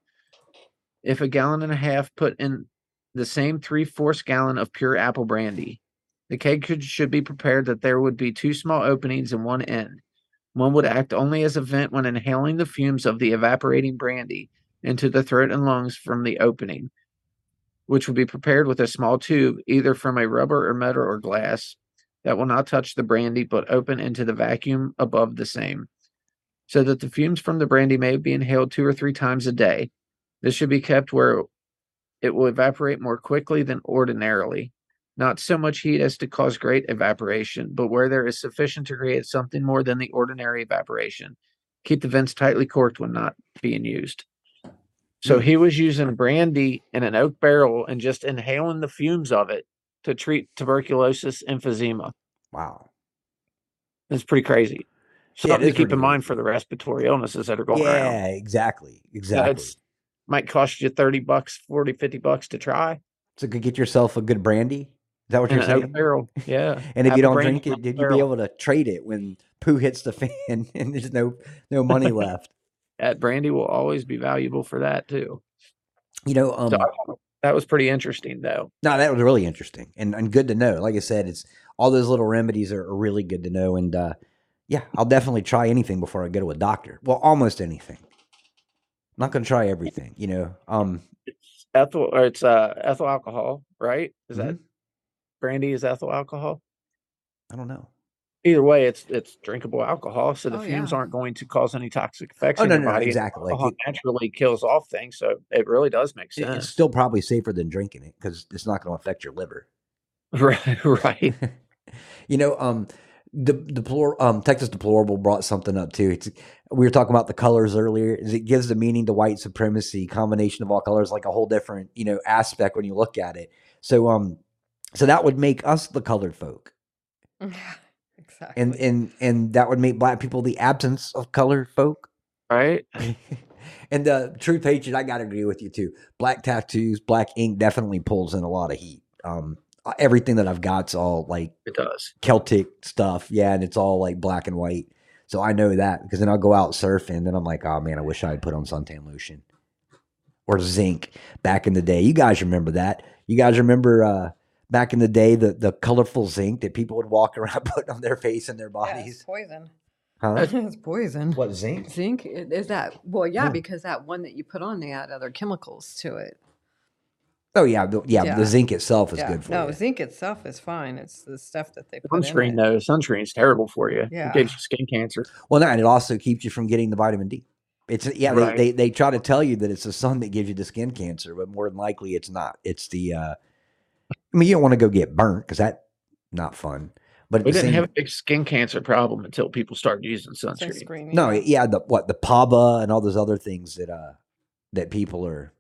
If a gallon and a half, put in the same three fourths gallon of pure apple brandy. The keg should be prepared that there would be two small openings in one end. One would act only as a vent when inhaling the fumes of the evaporating brandy into the throat and lungs from the opening, which would be prepared with a small tube, either from a rubber or metal or glass, that will not touch the brandy but open into the vacuum above the same, so that the fumes from the brandy may be inhaled two or three times a day. This should be kept where it will evaporate more quickly than ordinarily. Not so much heat as to cause great evaporation, but where there is sufficient to create something more than the ordinary evaporation. Keep the vents tightly corked when not being used. So he was using brandy in an oak barrel and just inhaling the fumes of it to treat tuberculosis emphysema. Wow. That's pretty crazy. Yeah, Something is to keep in mind for the respiratory illnesses that are going Yeah, around. exactly. Yeah, Exactly. it's might cost you 30 bucks, 40, 50 bucks to try so could get yourself a good brandy. Is that what you're saying? barrel. Yeah. (laughs) And if you don't drink it, did you be able to trade it when poo hits the (laughs) fan and there's no no money (laughs) left? That brandy will always be valuable for that too. You know, um, So that was pretty interesting though. no, that was really interesting and, and good to know. Like I said, it's all those little remedies are, are really good to know. And uh, yeah, I'll definitely try anything before I go to a doctor. Well, almost anything. I'm not going to try everything, you know. Um, It's ethyl or it's uh ethyl alcohol, right? Is that Mhm. brandy is ethyl alcohol? I don't know. Either way, it's it's drinkable alcohol, so the Oh, fumes yeah. aren't going to cause any toxic effects Oh in no, your no, no, body. and exactly. Like Alcohol it- naturally kills off things, so it really does make sense. it's still probably safer than drinking it because it's not going to affect your liver. (laughs) right, right. (laughs) you know, um, the deplor- um, Texas deplorable brought something up too. It's, we were talking about the colors earlier. Is it gives the meaning to white supremacy, combination of all colors, like a whole different you know aspect when you look at it. So, um, so that would make us the colored folk, (laughs) exactly. and and and that would make black people the absence of colored folk. right? (laughs) and the True Patriot, I got to agree with you too. Black tattoos, black ink definitely pulls in a lot of heat. Um, everything that I've got's all like It does. Celtic stuff, yeah, and it's all like black and white. So I know that because then I'll go out surfing, and then I'm like, oh man, I wish I had put on suntan lotion or zinc back in the day. You guys remember that? You guys remember uh, back in the day the the colorful zinc that people would walk (laughs) around putting on their face and their Yeah, it's bodies? poison. Huh? (laughs) it's poison. What zinc? Zinc is that? Well, yeah, Hmm. because that one that you put on, they add other chemicals to it. Oh yeah, the, yeah, Yeah. The zinc itself is yeah. good for no, you. No, zinc itself is fine. It's the stuff that they put Sunscreen, in it. though, sunscreen's terrible for you. Yeah. It gives you skin cancer. Well, no, and it also keeps you from getting the vitamin D. It's yeah, Right. they, they they try to tell you that it's the sun that gives you the skin cancer, but more than likely it's not. It's the uh I mean, you don't want to go get burnt because that not fun. But at We didn't same, have a big skin cancer problem until people started using sunscreen. Sunscreen. no, yeah. yeah, the what the PABA and all those other things that uh that people are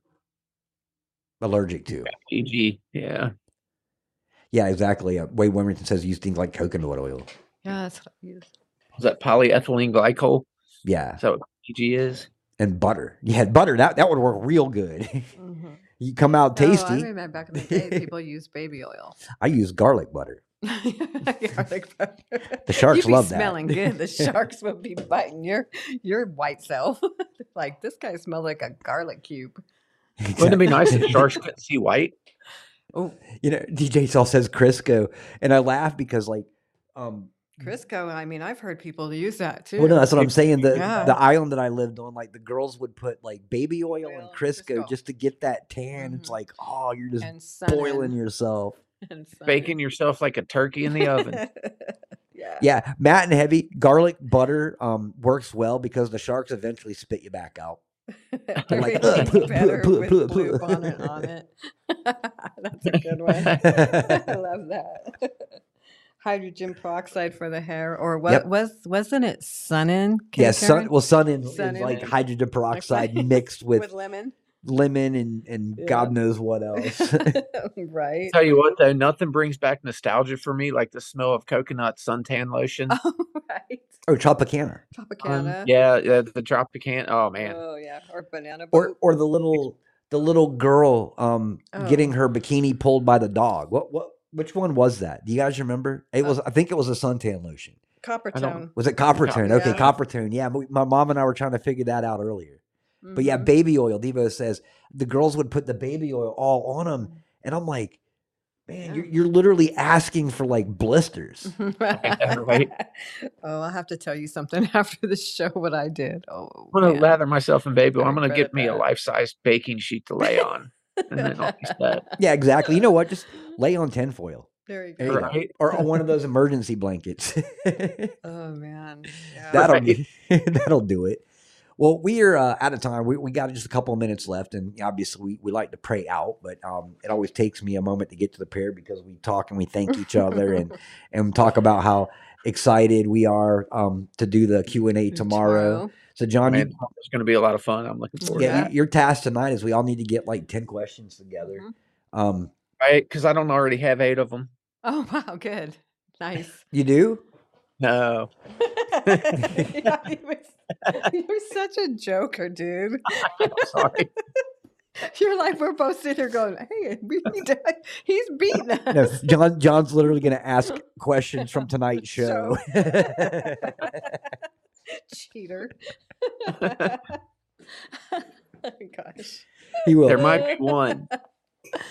allergic to. PG, yeah. Yeah, exactly. Uh, Wade Wilmington says use things like coconut oil. Yeah, that's what I use. Is that polyethylene glycol? Yeah, Is that what PG is? and butter. Yeah, butter that that would work real good. Mhm. (laughs) you come out Oh, I tasty. remember back in the day, (laughs) people used baby oil. I use garlic butter. (laughs) Garlic butter. The sharks You'd be love that. smelling good. The sharks would be biting your your white self. like this guy smelled like a garlic cube. Wouldn't it be nice if sharks couldn't see white? Oh, you know, DJ Saul says Crisco, and I laugh because like, um, Crisco. I mean, I've heard people use that too. well, no, that's what I'm saying. The Yeah. the island that I lived on, like the girls would put like baby oil Oil and and Crisco, Crisco. just to get that tan. It's Mhm. like, oh, you're just and boiling yourself. (laughs) and sun Baking yourself like a turkey in the oven. (laughs) yeah. Yeah, matte and heavy garlic butter um works well because the sharks eventually spit you back out. (laughs) Like, really "Ugh, bleh, better with blue bonnet on it. (laughs) (laughs) That's a good one. I love that. Hydrogen peroxide for the hair, or what Yep. was wasn't it Sun-In? yeah, sun well, sun in is like hydrogen peroxide mixed with, with lemon, lemon and and Yeah. God knows what else. (laughs) (laughs) right? Tell you what, though, nothing brings back nostalgia for me like the smell of coconut suntan lotion. (laughs) Oh, right. or Tropicana. Um, Tropicana. yeah, yeah, the Tropicana. Oh man, Oh yeah, or banana or boat. or the little the little girl um getting Oh. her bikini pulled by the dog. What what which one was that? Do you guys remember? It was I think it was a suntan lotion. Coppertone. Was it Coppertone? Okay, Yeah. Coppertone. Yeah, my mom and I were trying to figure that out earlier. But yeah, Mhm. baby oil. Devo says the girls would put the baby oil all on them, and I'm like, man, you're, you're literally asking for like blisters. (laughs) right? (laughs) oh, I'll have to tell you something (laughs) after the show what I did. Oh, I'm gonna man. lather myself in baby oil. I'm gonna get me a life size baking sheet to lay on, and then I'll be set. yeah, exactly. You know what? Just lay on tinfoil There you There go. you go. Right? or on one of those emergency blankets. Oh man, yeah. that'll Right. that'll do it. Well, we are uh, out of time. We, we got just a couple of minutes left, and obviously we, we like to pray out, but um, it always takes me a moment to get to the prayer because we talk and we thank each other and (laughs) and talk about how excited we are um, to do the Q and A tomorrow. So, John, Man, you, it's gonna be a lot of fun. I'm looking forward yeah, to you- your task tonight is we all need to get like ten questions together. Mhm. Um, it. Right? Because I don't already have eight of them. Oh (laughs) wow, good, nice. you do? No. (laughs) Yeah, he was- You're such a joker, dude. (laughs) I'm sorry. (laughs) You're like we're both sitting here going, "Hey, we need to, he's beating us." No, John. John's literally going to ask questions from tonight's show. Cheater. Gosh. he will. There might be one.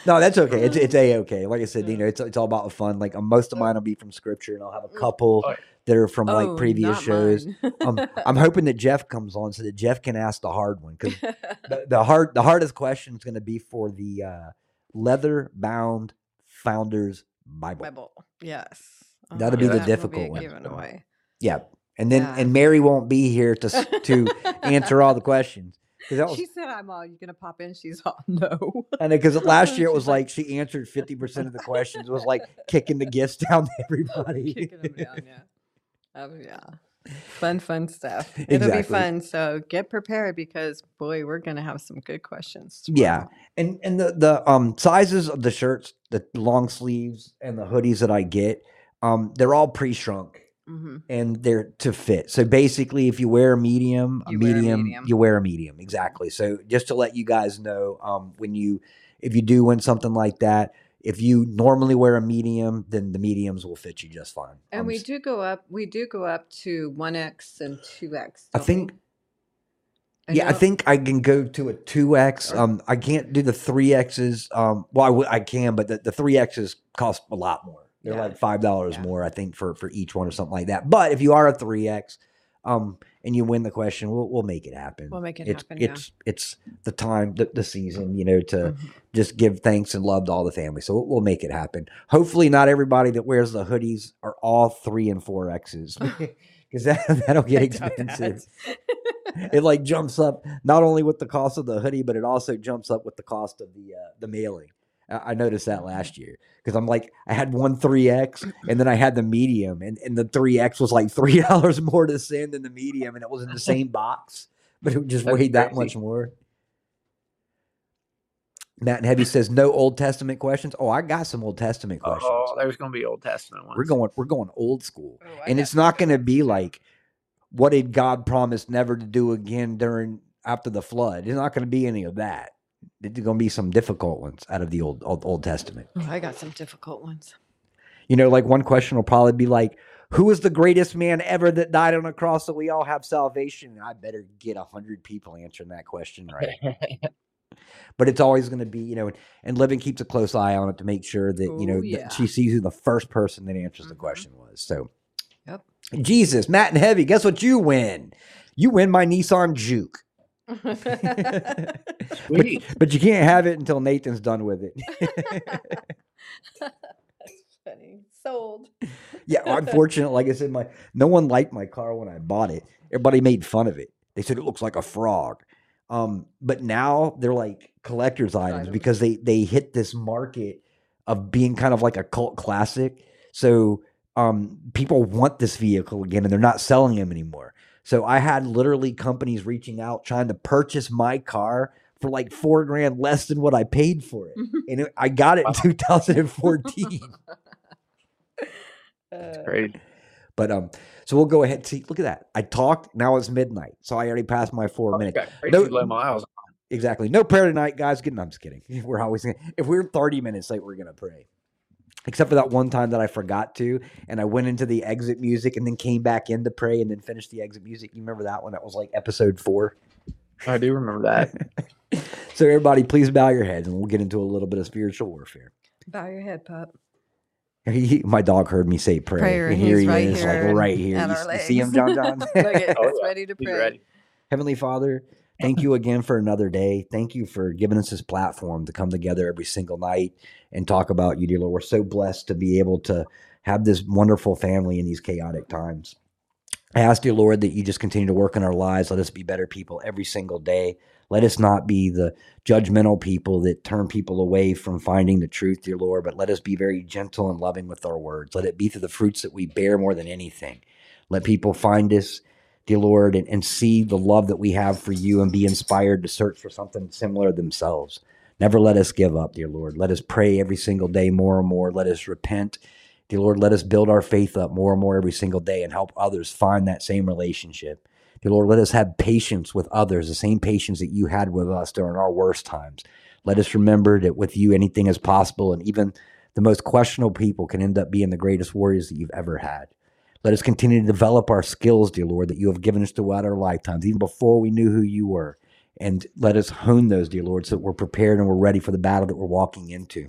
No, that's okay. It's it's a okay. Like I said, you know, it's it's all about the fun. Like um, most of mine will be from scripture, and I'll have a couple Oh, yeah. That are from Oh, like previous shows. Um, I'm hoping that Jeff comes on so that Jeff can ask the hard one because (laughs) the, the hard the hardest question is going to be for the uh, leather bound founders Bible. Bible. Yes. That'll be the that difficult a one. Yeah, and then Yeah. and Mary won't be here to to (laughs) answer all the questions was she said, "I'm all you gonna pop in." She's all (laughs) no. and because last year it was like- like she answered fifty percent of the questions. It was like kicking the gifts down to everybody. Kicking them down, yeah. Oh yeah. Fun, fun stuff. (laughs) It'll be fun. So get prepared because boy, we're gonna have some good questions. Yeah. and and the the um sizes of the shirts, the long sleeves and the hoodies that I get, um, they're all pre-shrunk. hmm and they're to fit. So basically, if you wear a medium, a You a medium, medium. you wear a medium. Exactly. So just to let you guys know, um, when you if you do win something like that, if you normally wear a medium, then the mediums will fit you just fine. And Um, we s- do go up. We do go up to one X and two X. I think I yeah, I think I can go to a two X. Um, I can't do the three X's. Um, well, I, w- I can, but the, the three X's cost a lot more. They're Yeah. like five dollars Yeah. more, I think, for for each one or something like that. But if you are a three X, um, and you win the question, we'll we'll make it happen. We'll make it it's, happen, yeah. It's it's the time, the, the season, you know, to Mhm. just give thanks and love to all the family. So we'll, we'll make it happen. Hopefully, not everybody that wears the hoodies are all three and four X's. (laughs) Because that, (laughs) that'll get (laughs) expensive it like jumps up not only with the cost of the hoodie, but it also jumps up with the cost of the uh, the mailing. I I noticed that last year because I'm like I had one three X and then I had the medium and, and the three X was like (laughs) three dollars more to send than the medium and it was in the (laughs) same box, but it just That's weighed that much more. Matt and Heavy says no Old Testament questions. Oh, I got some Old Testament oh, questions. Oh, there's going to be Old Testament ones. we're going we're going old school Oh, and it's not going to be like what did God promise never to do again during after the flood. It's not going to be any of that. It's going to be some difficult ones out of the old, old Old Testament. Oh, I got some difficult ones. You know, like one question will probably be like, "Who is the greatest man ever that died on a cross that we all have salvation?" And I better get a hundred people answering that question right. (laughs) but it's always going to be, you know, and Living keeps a close eye on it to make sure that you know Oh, that yeah. she sees who the first person that answers the Mhm. question was. So, Yep. Jesus, Matt and Heavy, guess what you win? You win my Nissan Juke. But, but you can't have it until Nathan's done with it. (laughs) That's funny. Sold. yeah, unfortunately, like I said, my no one liked my car when I bought it. Everybody made fun of it. They said it looks like a frog. Um, but now they're like collector's items Items. because they they hit this market of being kind of like a cult classic. So um, people want this vehicle again, and they're not selling them anymore. So I had literally companies reaching out trying to purchase my car for like four grand less than what I paid for it, (laughs) and it, I got it in 2014. (laughs) That's Great. But um, so we'll go ahead. See, look at that. I talked. Now it's midnight, so I already passed my four minutes. No- low miles. Exactly. No prayer tonight, guys. Good. No, I'm just kidding. (laughs) We're always gonna, if we're 30 minutes late, we're gonna pray. Except for that one time that I forgot to, and I went into the exit music and then came back in to pray and then finished the exit music. You remember that one? That was like episode four. I do remember that. (laughs) So everybody, please bow your heads, and we'll get into a little bit of spiritual warfare. bow your head, pup. He, he- my dog heard me say pray, Prayer, and and here he's he right is, here like right here. You, you see him. John John? (laughs) Look at Oh, it's yeah. ready to pray. ready. Heavenly Father, thank you (laughs) again for another day. Thank you for giving us this platform to come together every single night and talk about you, dear Lord. We're so blessed to be able to have this wonderful family in these chaotic times. I ask, dear Lord, that you just continue to work in our lives. Let us be better people every single day. Let us not be the judgmental people that turn people away from finding the truth, dear Lord, but let us be very gentle and loving with our words. Let it be through the fruits that we bear more than anything. Let people find us, dear Lord, and, and see the love that we have for you and be inspired to search for something similar themselves. Never let us give up, dear Lord. Let us pray every single day more and more. Let us repent. Dear Lord, let us build our faith up more and more every single day and help others find that same relationship. Dear Lord, let us have patience with others, the same patience that you had with us during our worst times. Let us remember that with you, anything is possible, and even the most questionable people can end up being the greatest warriors that you've ever had. Let us continue to develop our skills, dear Lord, that you have given us throughout our lifetimes, even before we knew who you were. And let us hone those, dear Lord, so that we're prepared and we're ready for the battle that we're walking into.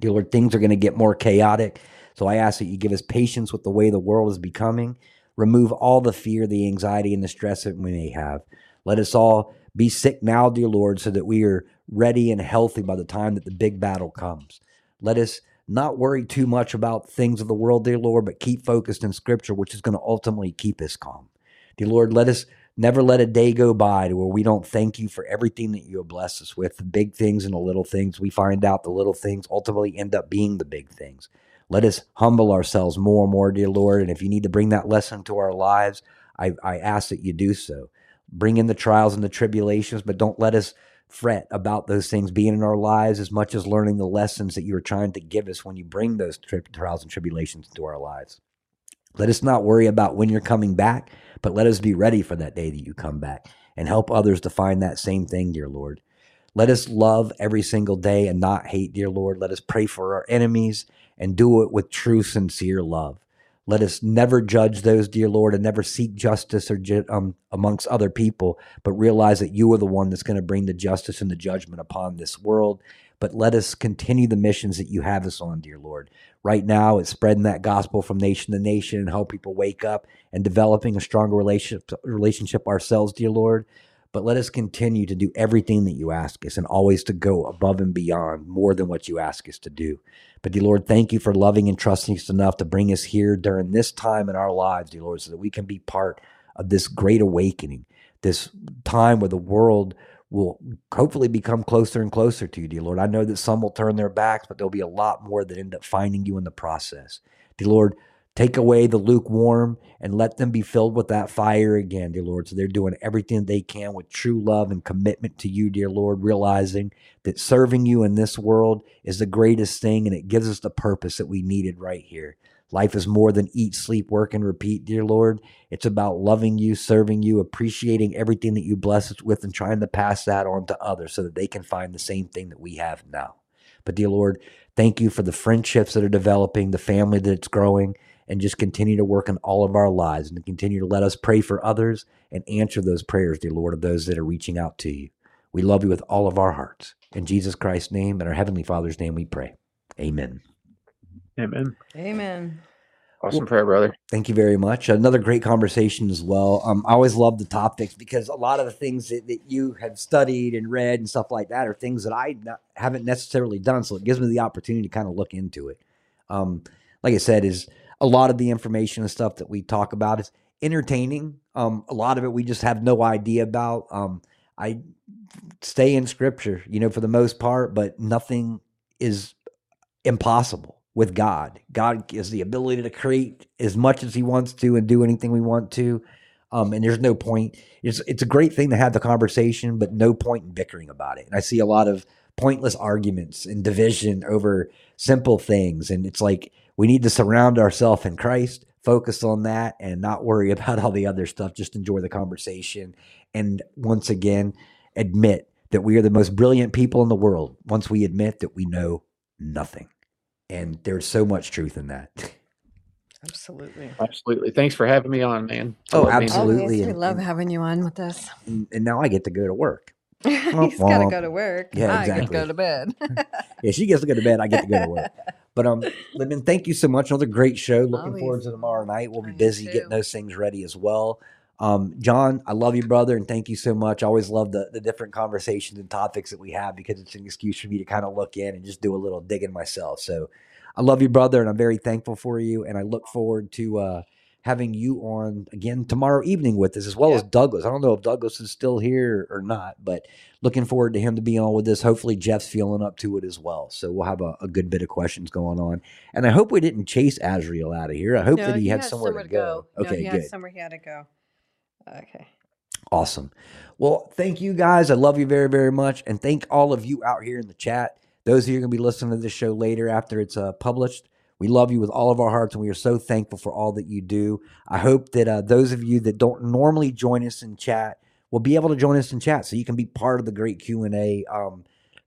Dear Lord, things are going to get more chaotic. So I ask that you give us patience with the way the world is becoming. Remove all the fear, the anxiety, and the stress that we may have. Let us all be sick now, dear Lord, so that we are ready and healthy by the time that the big battle comes. Let us not worry too much about things of the world, dear Lord, but keep focused in Scripture, which is going to ultimately keep us calm. Dear Lord, let us never let a day go by to where we don't thank you for everything that you have blessed us with the big things and the little things. We find out the little things ultimately end up being the big things. Let us humble ourselves more and more, dear Lord. And if you need to bring that lesson to our lives, I, I ask that you do so. Bring in the trials and the tribulations, but don't let us fret about those things being in our lives as much as learning the lessons that you are trying to give us when you bring those tri- trials and tribulations into our lives. Let us not worry about when you're coming back, but let us be ready for that day that you come back and help others to find that same thing, dear Lord. Let us love every single day and not hate, dear Lord. Let us pray for our enemies and do it with true, sincere love. Let us never judge those, dear Lord, and never seek justice or um, amongst other people, but realize that you are the one that's going to bring the justice and the judgment upon this world. But let us continue the missions that you have us on, dear Lord. Right now, it's spreading that gospel from nation to nation and help people wake up and developing a stronger relationship, relationship ourselves, dear Lord. But let us continue to do everything that you ask us and always to go above and beyond more than what you ask us to do. But, dear Lord, thank you for loving and trusting us enough to bring us here during this time in our lives, dear Lord, so that we can be part of this great awakening, this time where the world will hopefully become closer and closer to you, dear Lord. I know that some will turn their backs, but there'll be a lot more that end up finding you in the process. Dear Lord, Take away the lukewarm and let them be filled with that fire again, dear Lord. So they're doing everything they can with true love and commitment to you, dear Lord, realizing that serving you in this world is the greatest thing and it gives us the purpose that we needed right here. Life is more than eat, sleep, work, and repeat, dear Lord. It's about loving you, serving you, appreciating everything that you bless us with, and trying to pass that on to others so that they can find the same thing that we have now. But, dear Lord, thank you for the friendships that are developing, the family that's growing, and just continue to work in all of our lives and to continue to let us pray for others and answer those prayers, dear Lord, of those that are reaching out to you. We love you with all of our hearts. In Jesus Christ's name and our Heavenly Father's name, we pray. Amen. Amen. Amen. Awesome Well- prayer, brother. Thank you very much. Another great conversation as well. Um, I always love the topics because a lot of the things that, that you have studied and read and stuff like that are things that I not, haven't necessarily done. So it gives me the opportunity to kind of look into it. Um, like I said, is a lot of the information and stuff that we talk about is entertaining. Um, a lot of it we just have no idea about. Um, I stay in scripture, you know, for the most part, but nothing is impossible with God. God gives the ability to create as much as He wants to and do anything we want to. Um, and there's no point. It's it's a great thing to have the conversation, but no point in bickering about it. And I see a lot of pointless arguments and division over simple things. And it's like we need to surround ourselves in Christ, focus on that, and not worry (laughs) about all the other stuff. Just enjoy the conversation. And once again, admit that we are the most brilliant people in the world once we admit that we know nothing. And there's so much truth in that. (laughs) Absolutely. Absolutely. Thanks for having me on, man. I Oh, love being here. absolutely. We and- love and- having you on with us. And, and now I get to go to work. (laughs) He's got to go to work. Yeah, I can exactly. go to bed. (laughs) Yeah, she gets to go to bed. I get to go to work. (laughs) But um, Libin, thank you so much. Another great show. Looking Always. forward to tomorrow night. We'll be I busy getting those things ready as well. Um, John, I love you, brother, and thank you so much. I always love the the different conversations and topics that we have because it's an excuse for me to kind of look in and just do a little digging myself. So I love you, brother, and I'm very thankful for you. And I look forward to uh, having you on again tomorrow evening with us, as well as Douglas. I don't know if Douglas is still here or not, but looking forward to him to be on with us. Hopefully, Jeff's feeling up to it as well. So we'll have a, a good bit of questions going on. And I hope we didn't chase Azriel out of here. I hope No, that he, had has somewhere, to go. No, Okay, he good. somewhere he had to go. Okay. Awesome. Well, thank you guys. I love you very, very much. And thank all of you out here in the chat. Those of you are going to be listening to this show later after it's uh, published. We love you with all of our hearts, and we are so thankful for all that you do. I hope that uh, those of you that don't normally join us in chat will be able to join us in chat, so you can be part of the great Q and A, um,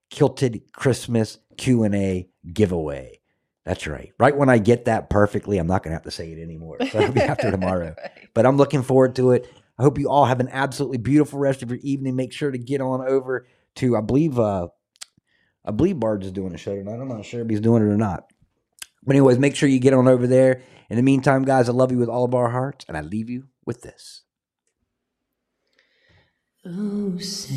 Kilted Christmas Q and A giveaway. That's right. Right when I get that perfectly, I'm not going to have to say it anymore. So it'll be after (laughs) tomorrow but I'm looking forward to it. I hope you all have an absolutely beautiful rest of your evening. Make sure to get on over to I believe uh I believe Bard's is doing a show tonight. I'm not sure if he's doing it or not. But anyways, make sure you get on over there. In the meantime, guys, I love you with all of our hearts, and I leave you with this. Oh, say,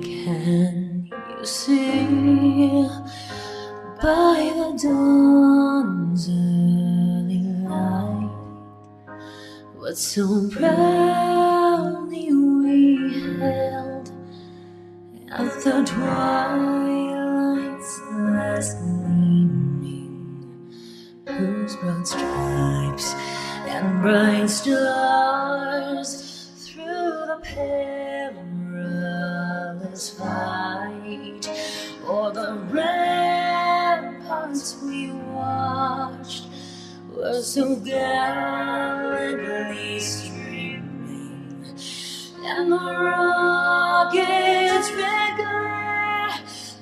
can you see by the dawn's early light what so proudly we held at the twilight's last gleaming, whose broad stripes and bright stars through the perilous fight. O'er the ramparts we watched were so gallantly streaming, and the rockets red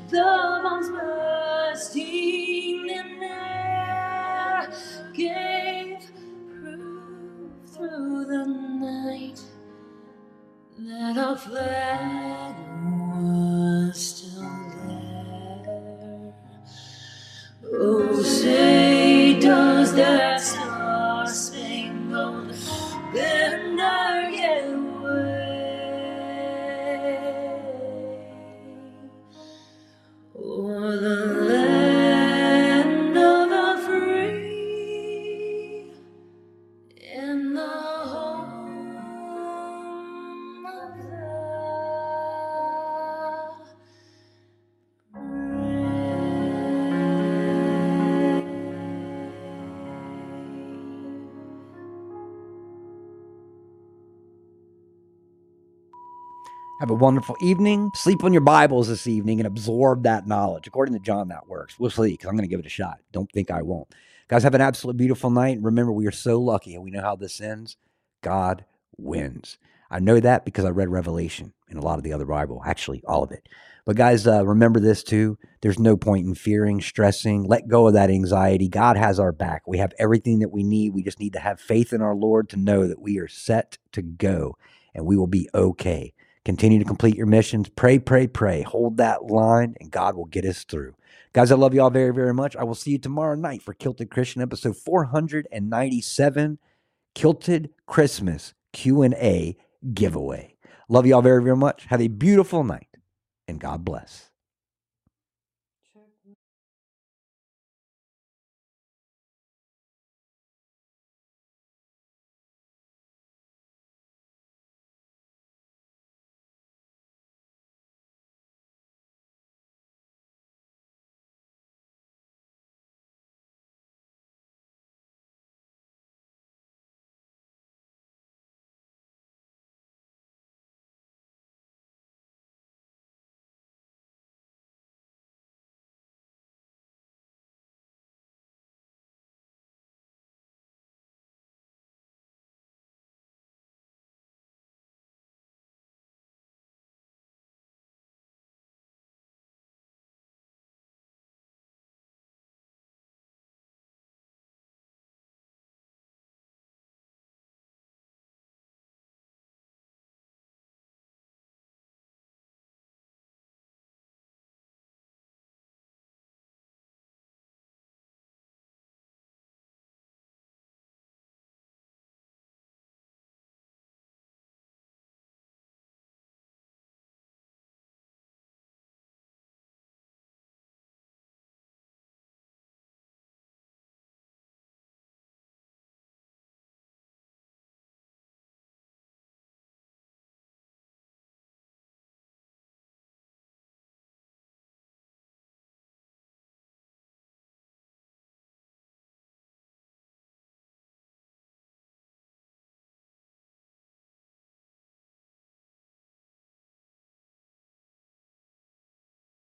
the bombs bursting gave proof through the night that our flag was still there. Oh, wonderful evening. Sleep on your Bibles this evening and absorb that knowledge. According to John, that works. We'll see because I'm going to give it a shot. Don't think I won't. Guys, have an absolute beautiful night. Remember, we are so lucky and we know how this ends. God wins. I know that because I read Revelation and a lot of the other Bible, actually, all of it. But guys, uh, remember this too. There's no point in fearing, stressing. Let go of that anxiety. God has our back. We have everything that we need. We just need to have faith in our Lord to know that we are set to go and we will be okay. Continue to complete your missions. Pray, pray, pray. Hold that line, and God will get us through. Guys, I love you all very, very much. I will see you tomorrow night for Kilted Christian episode 497, Kilted Christmas Q&A giveaway. Love you all very, very much. Have a beautiful night, and God bless.